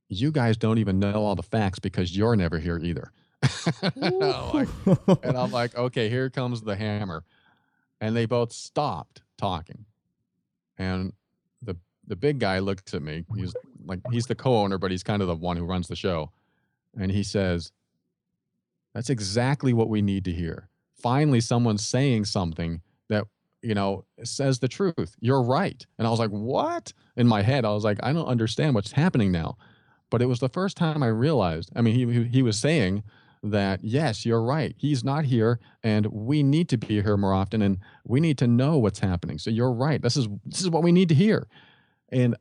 you guys don't even know all the facts because you're never here either. And I'm like, and I'm like, okay, here comes the hammer. And they both stopped talking. And the the big guy looks at me. He's like he's the co-owner, but he's kind of the one who runs the show. And he says, That's exactly what we need to hear. Finally, someone's saying something that, you know, says the truth. You're right. And I was like, What? In my head, I was like, I don't understand what's happening now. But it was the first time I realized. I mean, he he was saying that yes, you're right. He's not here, and we need to be here more often, and we need to know what's happening. So you're right. This is this is what we need to hear, and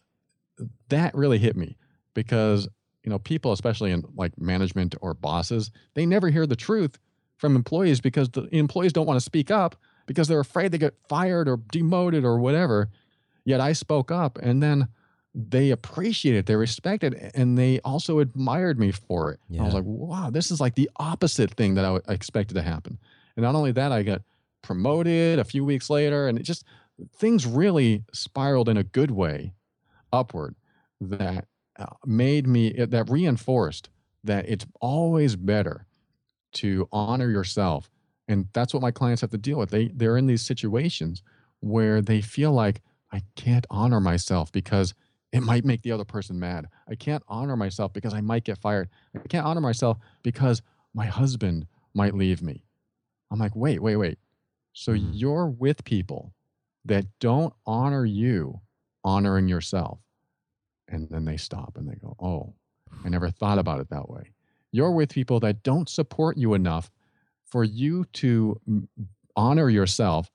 that really hit me because you know people, especially in like management or bosses, they never hear the truth from employees because the employees don't want to speak up because they're afraid they get fired or demoted or whatever. Yet I spoke up, and then they appreciated it, they respected it, and they also admired me for it. I was like, wow, this is like the opposite thing that I w- I expected to happen. And not only that, I got promoted a few weeks later, and it just things really spiraled in a good way upward that uh, made me that reinforced that it's always better to honor yourself and that's what my clients have to deal with they they're in these situations where they feel like i can't honor myself because it might make the other person mad. I can't honor myself because i might get fired. I can't honor myself because my husband might leave me. I'm like wait wait wait. So Mhm. you're with people that don't honor you honoring yourself. And then they stop and they go oh i never thought about it that way. You're with people that don't support you enough for you to honor yourself.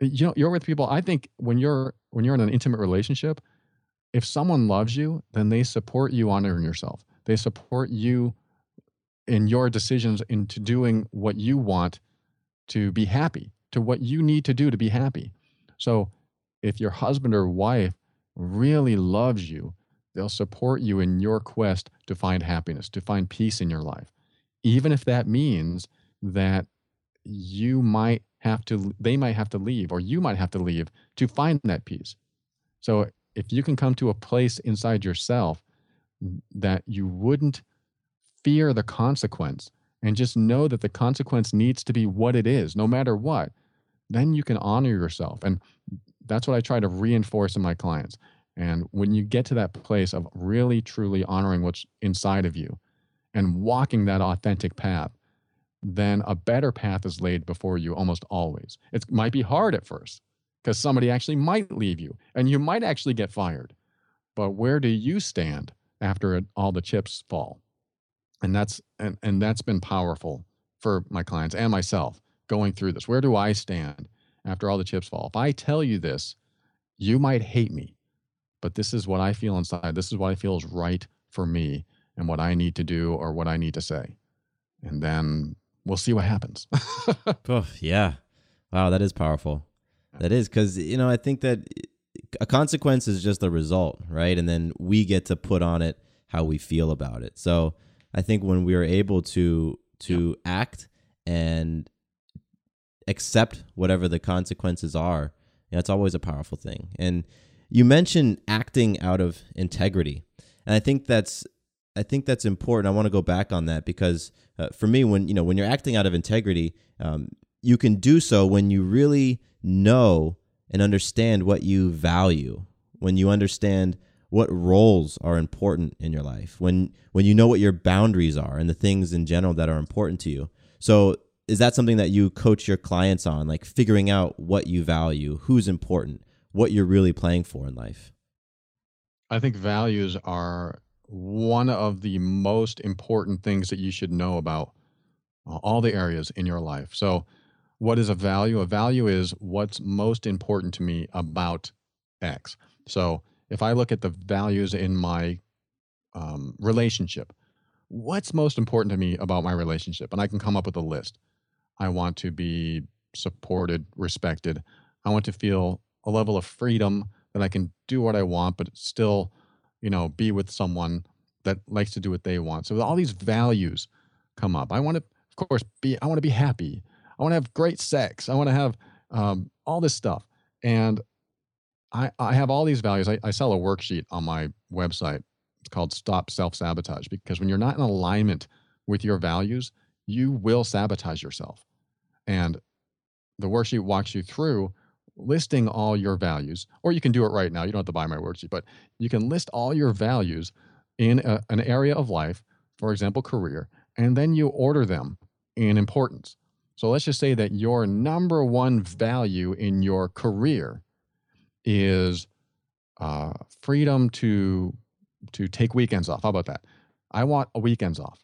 You know you're with people i think when you're when you're in an intimate relationship if someone loves you then they support you honoring yourself. They support you in your decisions into doing what you want to be happy to what you need to do to be happy. So if your husband or wife really loves you they'll support you in your quest to find happiness to find peace in your life. Even if that means that you might have to they might have to leave or you might have to leave to find that peace. So if you can come to a place inside yourself that you wouldn't fear the consequence and just know that the consequence needs to be what it is no matter what then you can honor yourself and that's what i try to reinforce in my clients and when you get to that place of really truly honoring what's inside of you and walking that authentic path then a better path is laid before you almost always. It might be hard at first because somebody actually might leave you and you might actually get fired. But where do you stand after it, all the chips fall? And that's and, and that's been powerful for my clients and myself going through this. Where do I stand after all the chips fall? If I tell you this, you might hate me, but this is what I feel inside. This is what I feel is right for me and what I need to do or what I need to say. And then we'll see what happens. Oh, yeah. Wow, that is powerful. That is because, you know, I think that a consequence is just a result, right? And then we get to put on it how we feel about it. So I think when we are able to to act and accept whatever the consequences are, you know, it's always a powerful thing. And you mentioned acting out of integrity, and I think that's I think that's important. I want to go back on that because uh, for me, when you know when you're acting out of integrity, um, you can do so when you really know and understand what you value. When you understand what roles are important in your life. When when you know what your boundaries are and the things in general that are important to you. So is that something that you coach your clients on, like figuring out what you value, who's important, what you're really playing for in life? I think values are one of the most important things that you should know about uh, all the areas in your life. So, what is a value? A value is what's most important to me about X. So, if I look at the values in my um, relationship, what's most important to me about my relationship? And I can come up with a list. I want to be supported, respected. I want to feel a level of freedom that I can do what I want, but still, you know, be with someone that likes to do what they want. So all these values come up. I want to, of course, be. I want to be happy. I want to have great sex. I want to have um, all this stuff, and I I have all these values. I, I sell a worksheet on my website. It's called Stop Self Sabotage because when you're not in alignment with your values, you will sabotage yourself. And the worksheet walks you through listing all your values, or you can do it right now. You don't have to buy my worksheet, but you can list all your values in a, an area of life, for example, career, and then you order them in importance. So let's just say that your number one value in your career is uh, freedom to to take weekends off. How about that? I want a weekends off.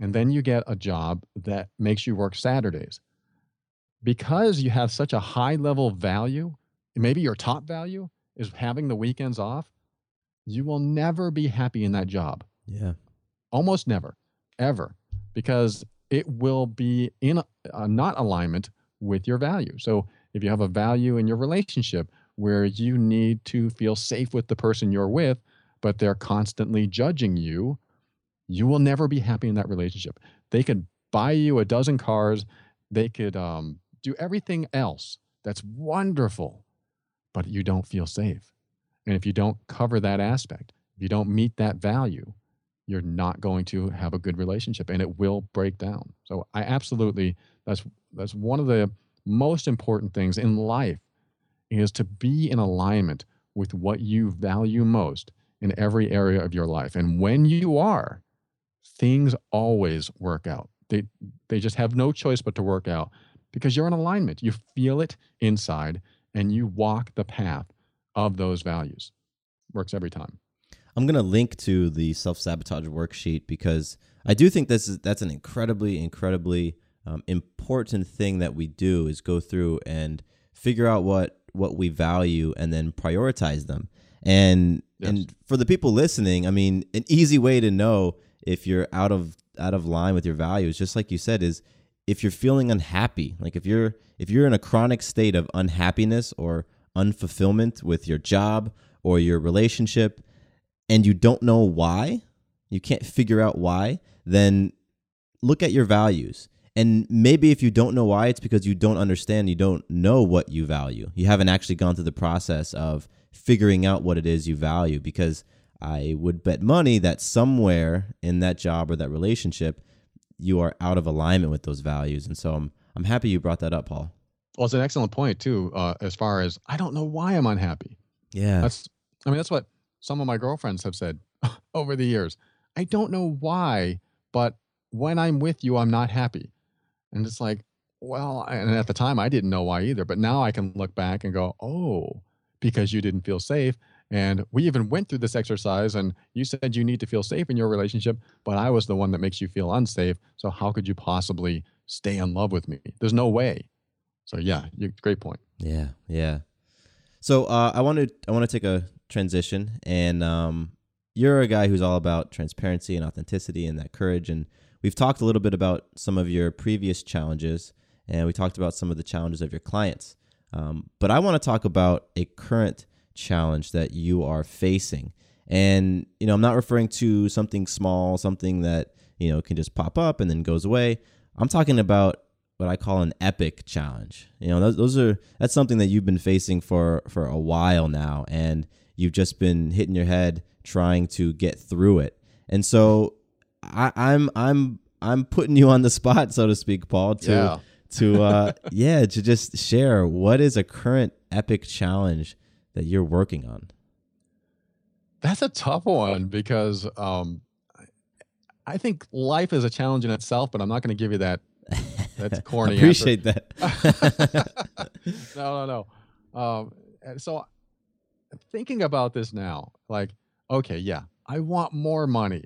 And then you get a job that makes you work Saturdays. Because you have such a high level value, maybe your top value is having the weekends off, you will never be happy in that job. Yeah. Almost never, ever, because it will be in a, not alignment with your value. So if you have a value in your relationship where you need to feel safe with the person you're with, but they're constantly judging you, you will never be happy in that relationship. They could buy you a dozen cars, they could um, do everything else that's wonderful, but you don't feel safe. And if you don't cover that aspect, if you don't meet that value, you're not going to have a good relationship and it will break down. So I absolutely that's that's one of the most important things in life is to be in alignment with what you value most in every area of your life. And when you are, things always work out. They they just have no choice but to work out because you're in alignment. You feel it inside and you walk the path of those values. Works every time. I'm gonna link to the self sabotage worksheet because I do think this is that's an incredibly, incredibly um, important thing that we do is go through and figure out what what we value and then prioritize them. And yes. and for the people listening, I mean, an easy way to know if you're out of out of line with your values, just like you said, is if you're feeling unhappy. Like if you're if you're in a chronic state of unhappiness or unfulfillment with your job or your relationship, and you don't know why, you can't figure out why, then look at your values. And maybe if you don't know why, it's because you don't understand, you don't know what you value. You haven't actually gone through the process of figuring out what it is you value because I would bet money that somewhere in that job or that relationship, you are out of alignment with those values. And so I'm I'm happy you brought that up, Paul. Well, it's an excellent point too, uh, as far as I don't know why I'm unhappy. Yeah, that's I mean that's what some of my girlfriends have said over the years. I don't know why, but when I'm with you, I'm not happy. And it's like, well, and at the time I didn't know why either, but now I can look back and go, oh, because you didn't feel safe. And we even went through this exercise, and you said you need to feel safe in your relationship, but I was the one that makes you feel unsafe. So how could you possibly stay in love with me? There's no way. So yeah, you, great point. Yeah, yeah. So uh, I wanted I want to take a transition, and um, you're a guy who's all about transparency and authenticity and that courage. And we've talked a little bit about some of your previous challenges, and we talked about some of the challenges of your clients. Um, but I want to talk about a current challenge that you are facing. And, you know, I'm not referring to something small, something that, you know, can just pop up and then goes away. I'm talking about what I call an epic challenge. You know, those, those are that's something that you've been facing for for a while now, and You've just been hitting your head trying to get through it. And so I, I'm I'm I'm putting you on the spot, so to speak, Paul, to yeah. to uh yeah, to just share what is a current epic challenge that you're working on. That's a tough one because um I think life is a challenge in itself, but I'm not going to give you that. That's corny. I Appreciate that. no, no, no. Um, so thinking about this now, like, okay, yeah, I want more money.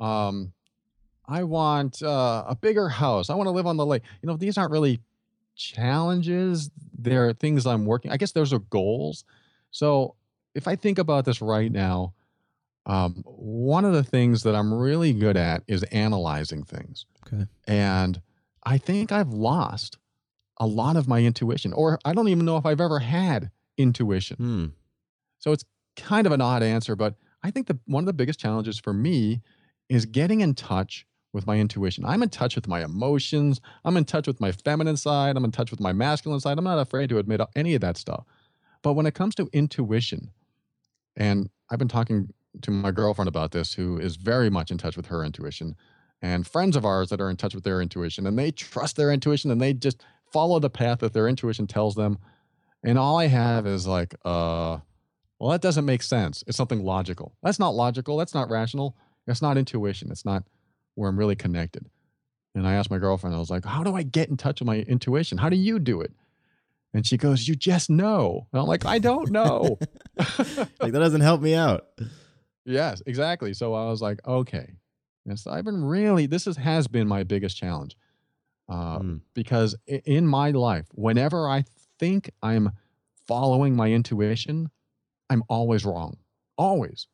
Um, I want uh, a bigger house. I want to live on the lake. You know, these aren't really challenges. They're things I'm working. I guess those are goals. So if I think about this right now, um, one of the things that I'm really good at is analyzing things. Okay. And I think I've lost a lot of my intuition, or I don't even know if I've ever had intuition. Hmm. So it's kind of an odd answer, but I think the one of the biggest challenges for me is getting in touch with my intuition. I'm in touch with my emotions. I'm in touch with my feminine side. I'm in touch with my masculine side. I'm not afraid to admit any of that stuff. But when it comes to intuition, and I've been talking to my girlfriend about this, who is very much in touch with her intuition, and friends of ours that are in touch with their intuition, and they trust their intuition and they just follow the path that their intuition tells them and all I have is like, uh, well, that doesn't make sense. It's something logical. That's not logical. That's not rational. That's not intuition. It's not where I'm really connected. And I asked my girlfriend, I was like, how do I get in touch with my intuition? How do you do it? And she goes, you just know. And I'm like, I don't know. like that doesn't help me out. Yes, exactly. So I was like, okay. And so I've been really, this is, has been my biggest challenge. Uh, Mm. Because in my life, whenever I think I'm following my intuition, I'm always wrong. Always.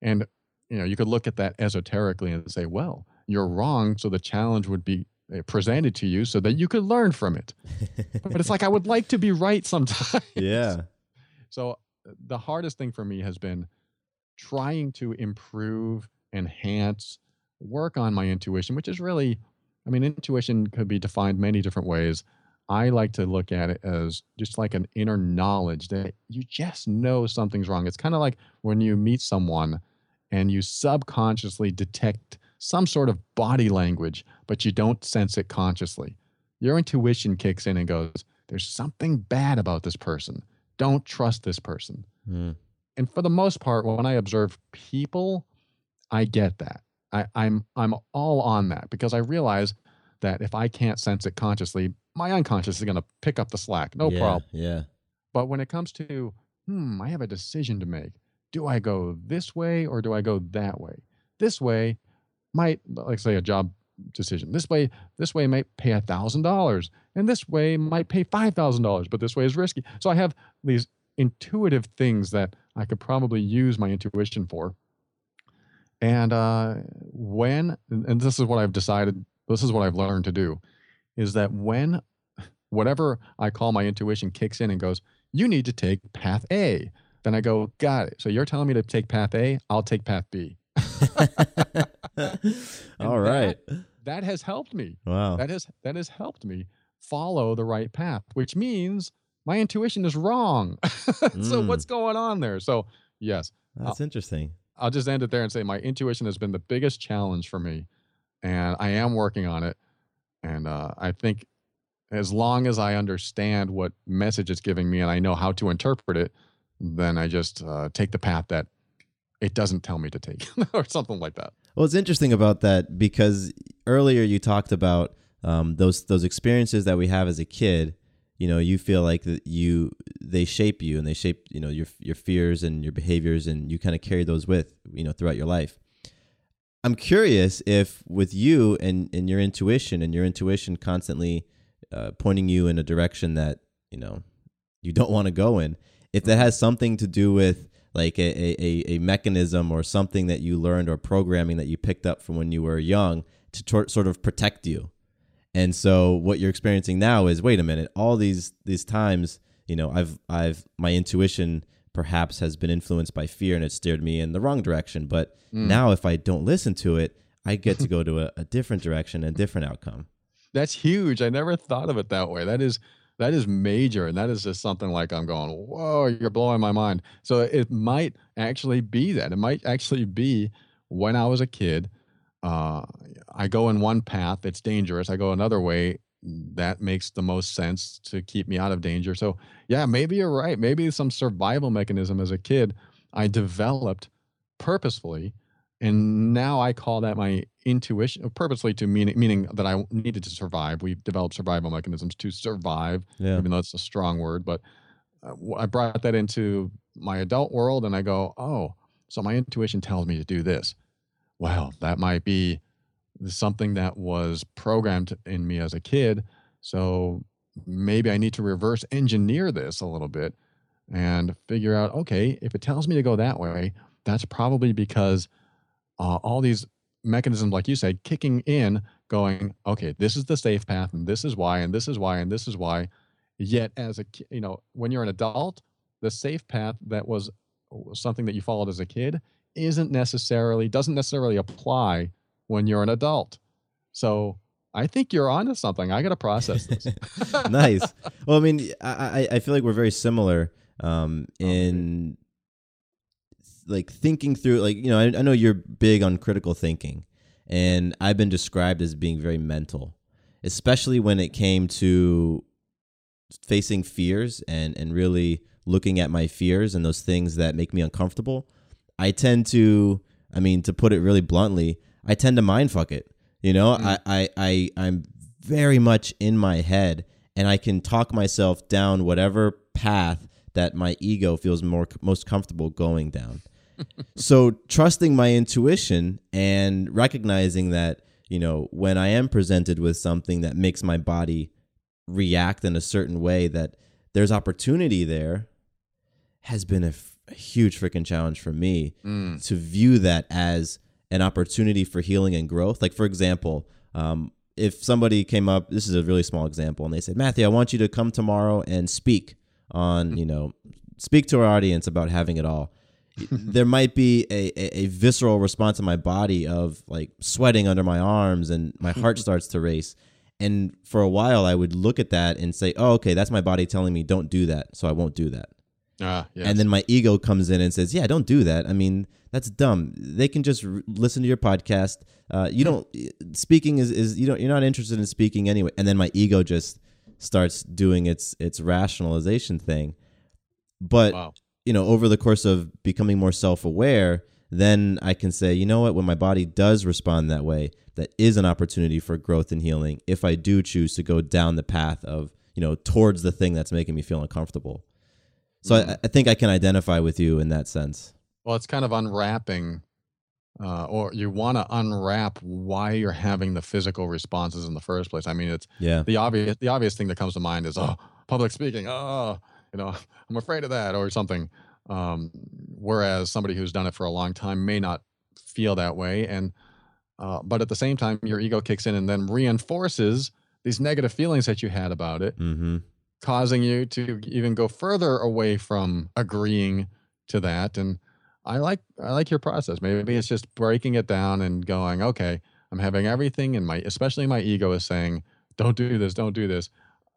And, you know, you could look at that esoterically and say, well, you're wrong. So the challenge would be uh, presented to you so that you could learn from it. But it's like, I would like to be right sometimes. yeah. So uh, the hardest thing for me has been trying to improve, enhance, work on my intuition, which is really, I mean, intuition could be defined many different ways. I like to look at it as just like an inner knowledge that you just know something's wrong. It's kind of like when you meet someone and you subconsciously detect some sort of body language, but you don't sense it consciously. Your intuition kicks in and goes, There's something bad about this person. Don't trust this person. Mm. And for the most part, when I observe people, I get that. I, I'm I'm all on that because I realize that if I can't sense it consciously, my unconscious is going to pick up the slack. No yeah, problem. Yeah. But when it comes to, hmm, I have a decision to make. Do I go this way or do I go that way? This way might, like say, a job decision. This way, this way might pay a thousand dollars, and this way might pay five thousand dollars. But this way is risky. So I have these intuitive things that I could probably use my intuition for. And uh, when, and this is what I've decided, this is what I've learned to do, is that when whatever I call my intuition kicks in and goes, you need to take path A. Then I go, got it. So you're telling me to take path A, I'll take path B. All right. That, that has helped me. Wow. That has that has helped me follow the right path, which means my intuition is wrong. so Mm. what's going on there? So yes, That's interesting. I'll just end it there and say my intuition has been the biggest challenge for me, and I am working on it. And uh, I think as long as I understand what message it's giving me and I know how to interpret it, then I just uh, take the path that it doesn't tell me to take, or something like that. Well, it's interesting about that because earlier you talked about um, those those experiences that we have as a kid. You know, you feel like that you they shape you and they shape you know your your fears and your behaviors, and you kind of carry those with you know throughout your life. I'm curious if with you and and your intuition and your intuition constantly uh, pointing you in a direction that you know you don't want to go in, if that has something to do with like a, a, a- mechanism or something that you learned or programming that you picked up from when you were young to tor- sort of protect you. And so what you're experiencing now is wait a minute, all these these times, you know, I've I've my intuition perhaps has been influenced by fear and it steered me in the wrong direction. But now if I don't listen to it, I get to go to a, a different direction, a different outcome. That's huge. I never thought of it that way. That is that is major, and that is just something like I'm going, whoa, you're blowing my mind. So it might actually be that. It might actually be when I was a kid. Uh, I go in one path, it's dangerous. I go another way, that makes the most sense to keep me out of danger. So yeah, maybe you're right. Maybe some survival mechanism as a kid I developed purposefully and now I call that my intuition, purposely to meaning meaning that I needed to survive. We've developed survival mechanisms to survive, Yeah. even though it's a strong word. But uh, I brought that into my adult world, and I go, oh, so my intuition tells me to do this. Well, that might be something that was programmed in me as a kid. So maybe I need to reverse engineer this a little bit and figure out, okay, if it tells me to go that way, that's probably because uh, all these mechanisms, like you said, kicking in, going, okay, this is the safe path, and this is why, and this is why, and this is why. Yet, as a you know, when you're an adult, the safe path that was something that you followed as a kid isn't necessarily doesn't necessarily apply when you're an adult. So I think you're onto something. I got to process this. nice. Well, I mean, I, I I feel like we're very similar um, Oh, in like thinking through. Like you know, I, I know you're big on critical thinking, and I've been described as being very mental, especially when it came to facing fears and and really looking at my fears and those things that make me uncomfortable, I tend to, I mean, to put it really bluntly, I tend to mind fuck it. You know, mm-hmm. I, I, I, I'm very much in my head and I can talk myself down whatever path that my ego feels more most comfortable going down. So trusting my intuition and recognizing that, you know, when I am presented with something that makes my body react in a certain way that there's opportunity there has been a, f- a huge freaking challenge for me to view that as an opportunity for healing and growth. Like, for example, um, if somebody came up, this is a really small example, and they said, Matthew, I want you to come tomorrow and speak on, you know, speak to our audience about having it all. There might be a, a, a visceral response in my body of like sweating under my arms and my heart starts to race. And for a while, I would look at that and say, oh, okay, that's my body telling me don't do that. So I won't do that. Ah, yes. And then my ego comes in and says, "Yeah, don't do that. I mean, that's dumb. They can just r- listen to your podcast. Uh, you don't speaking is is you don't you're not interested in speaking anyway." And then my ego just starts doing its its rationalization thing. But Wow. You know, over the course of becoming more self aware, then I can say, you know what, when my body does respond that way, that is an opportunity for growth and healing. If I do choose to go down the path of you know towards the thing that's making me feel uncomfortable. So I, I think I can identify with you in that sense. Well, it's kind of unwrapping, uh, or you want to unwrap why you're having the physical responses in the first place. I mean, it's Yeah. the obvious. The obvious thing that comes to mind is, oh, public speaking. Oh, you know, I'm afraid of that, or something. Um, whereas somebody who's done it for a long time may not feel that way, and uh, but at the same time, your ego kicks in and then reinforces these negative feelings that you had about it, Mm-hmm. causing you to even go further away from agreeing to that and i like i like your process maybe it's just breaking it down and going okay i'm having everything in my especially my ego is saying don't do this don't do this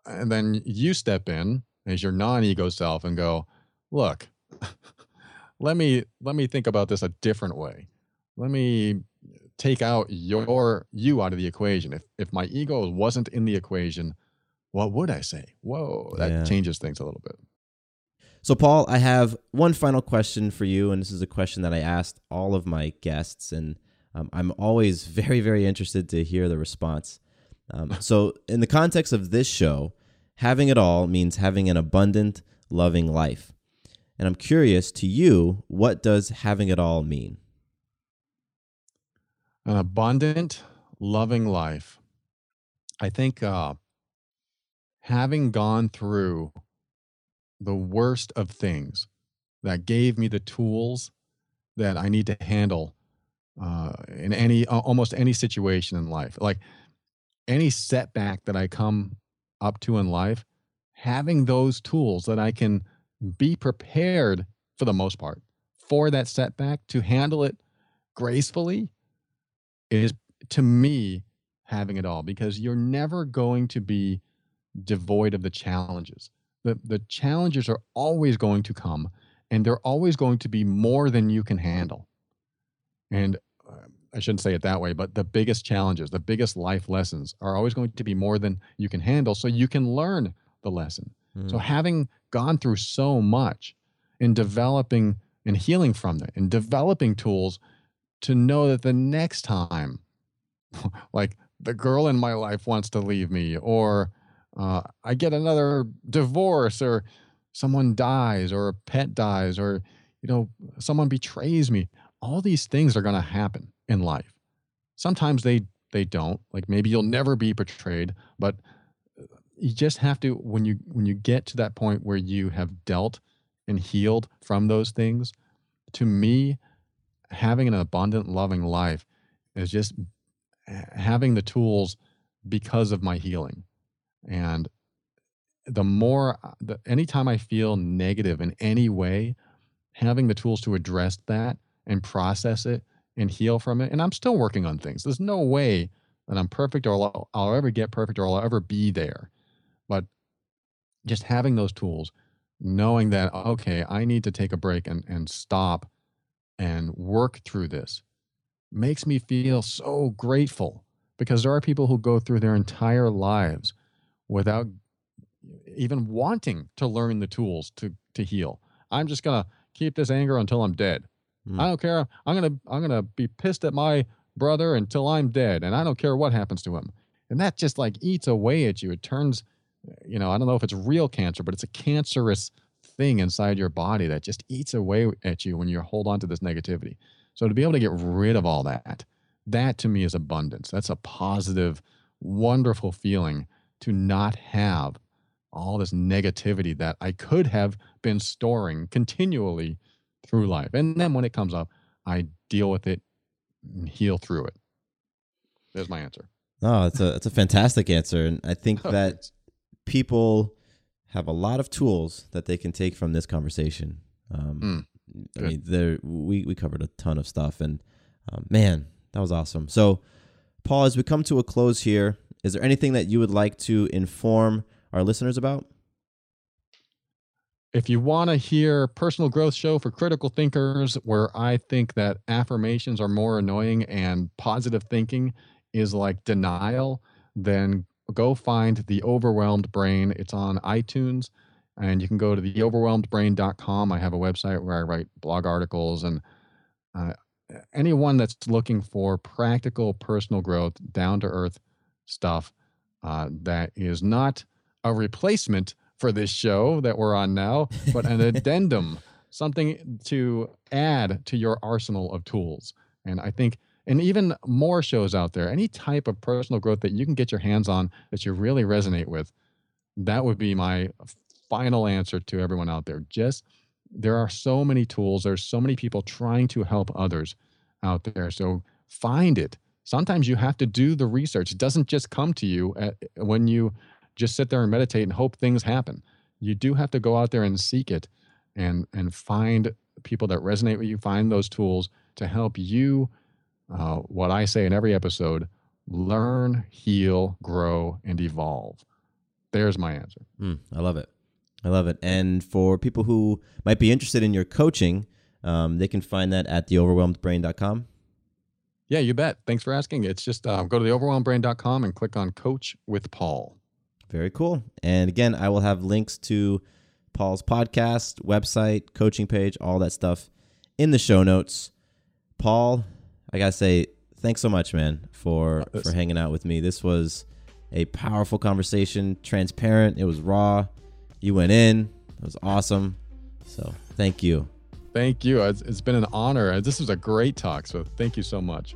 and then you step in as your non-ego self and go look let me let me think about this a different way let me take out your you out of the equation if if my ego wasn't in the equation what would I say? Whoa, that Yeah. changes things a little bit. So, Paul, I have one final question for you, and this is a question that I asked all of my guests, and um, I'm always very, very interested to hear the response. Um, so, in the context of this show, having it all means having an abundant, loving life. And I'm curious to you, what does having it all mean? An abundant, loving life. I think uh, having gone through the worst of things that gave me the tools that I need to handle uh, in any almost any situation in life, like any setback that I come up to in life, having those tools that I can be prepared for the most part for that setback to handle it gracefully is to me having it all because you're never going to be devoid of the challenges. The the challenges are always going to come and they're always going to be more than you can handle. And I shouldn't say it that way, but the biggest challenges, the biggest life lessons are always going to be more than you can handle so you can learn the lesson. So having gone through so much in developing and healing from that and developing tools to know that the next time like the girl in my life wants to leave me or uh, i get another divorce or someone dies or a pet dies or you know someone betrays me all these things are going to happen in life. Sometimes they they don't. Like maybe you'll never be betrayed but uh, you just have to when you when you get to that point where you have dealt and healed from those things to me having an abundant loving life is just having the tools because of my healing. And the more uh, the, anytime i feel negative in any way having the tools to address that and process it and heal from it and i'm still working on things there's no way that i'm perfect or I'll, I'll ever get perfect or i'll ever be there but just having those tools knowing that okay i need to take a break and, and stop and work through this makes me feel so grateful because there are people who go through their entire lives without even wanting to learn the tools to to heal. I'm just gonna keep this anger until I'm dead. Mm. I don't care. I'm gonna I'm gonna be pissed at my brother until I'm dead, and I don't care what happens to him. And that just like eats away at you. It turns, you know, I don't know if it's real cancer, but it's a cancerous thing inside your body that just eats away at you when you hold on to this negativity. So to be able to get rid of all that, that to me is abundance. That's a positive, wonderful feeling to not have all this negativity that I could have been storing continually through life. And then when it comes up, I deal with it and heal through it. There's my answer. Oh, it's a it's a fantastic answer, and I think that people have a lot of tools that they can take from this conversation. Um, I mean, there we we covered a ton of stuff, and um, man, that was awesome. So, Paul, as we come to a close here, is there anything that you would like to inform our listeners about? If you want to hear personal growth show for critical thinkers where i think that affirmations are more annoying and positive thinking is like denial then go find the overwhelmed brain. It's on itunes and you can go to the overwhelmedbrain.com i have a website where i write blog articles and uh, anyone that's looking for practical personal growth down to earth stuff uh, that is not a replacement for this show that we're on now, but an addendum, something to add to your arsenal of tools. And I think, and even more shows out there, any type of personal growth that you can get your hands on that you really resonate with, that would be my final answer to everyone out there. Just there are so many tools, there's so many people trying to help others out there. So find it. Sometimes you have to do the research. It doesn't just come to you at, when you just sit there and meditate and hope things happen. You do have to go out there and seek it and and find people that resonate with you, find those tools to help you uh, what I say in every episode, learn, heal, grow, and evolve. There's my answer. Mm, I love it. I love it. And for people who might be interested in your coaching, um, they can find that at theoverwhelmedbrain.com. Yeah, you bet. Thanks for asking. It's just uh, go to theoverwhelmedbrain.com and click on Coach with Paul. Very cool. And again, I will have links to Paul's podcast, website, coaching page, all that stuff in the show notes. Paul, I gotta say, thanks so much, man, for for hanging out with me. This was a powerful conversation, transparent. It was raw. You went in. It was awesome. So thank you. Thank you. It's, it's been an honor. This was a great talk. So thank you so much.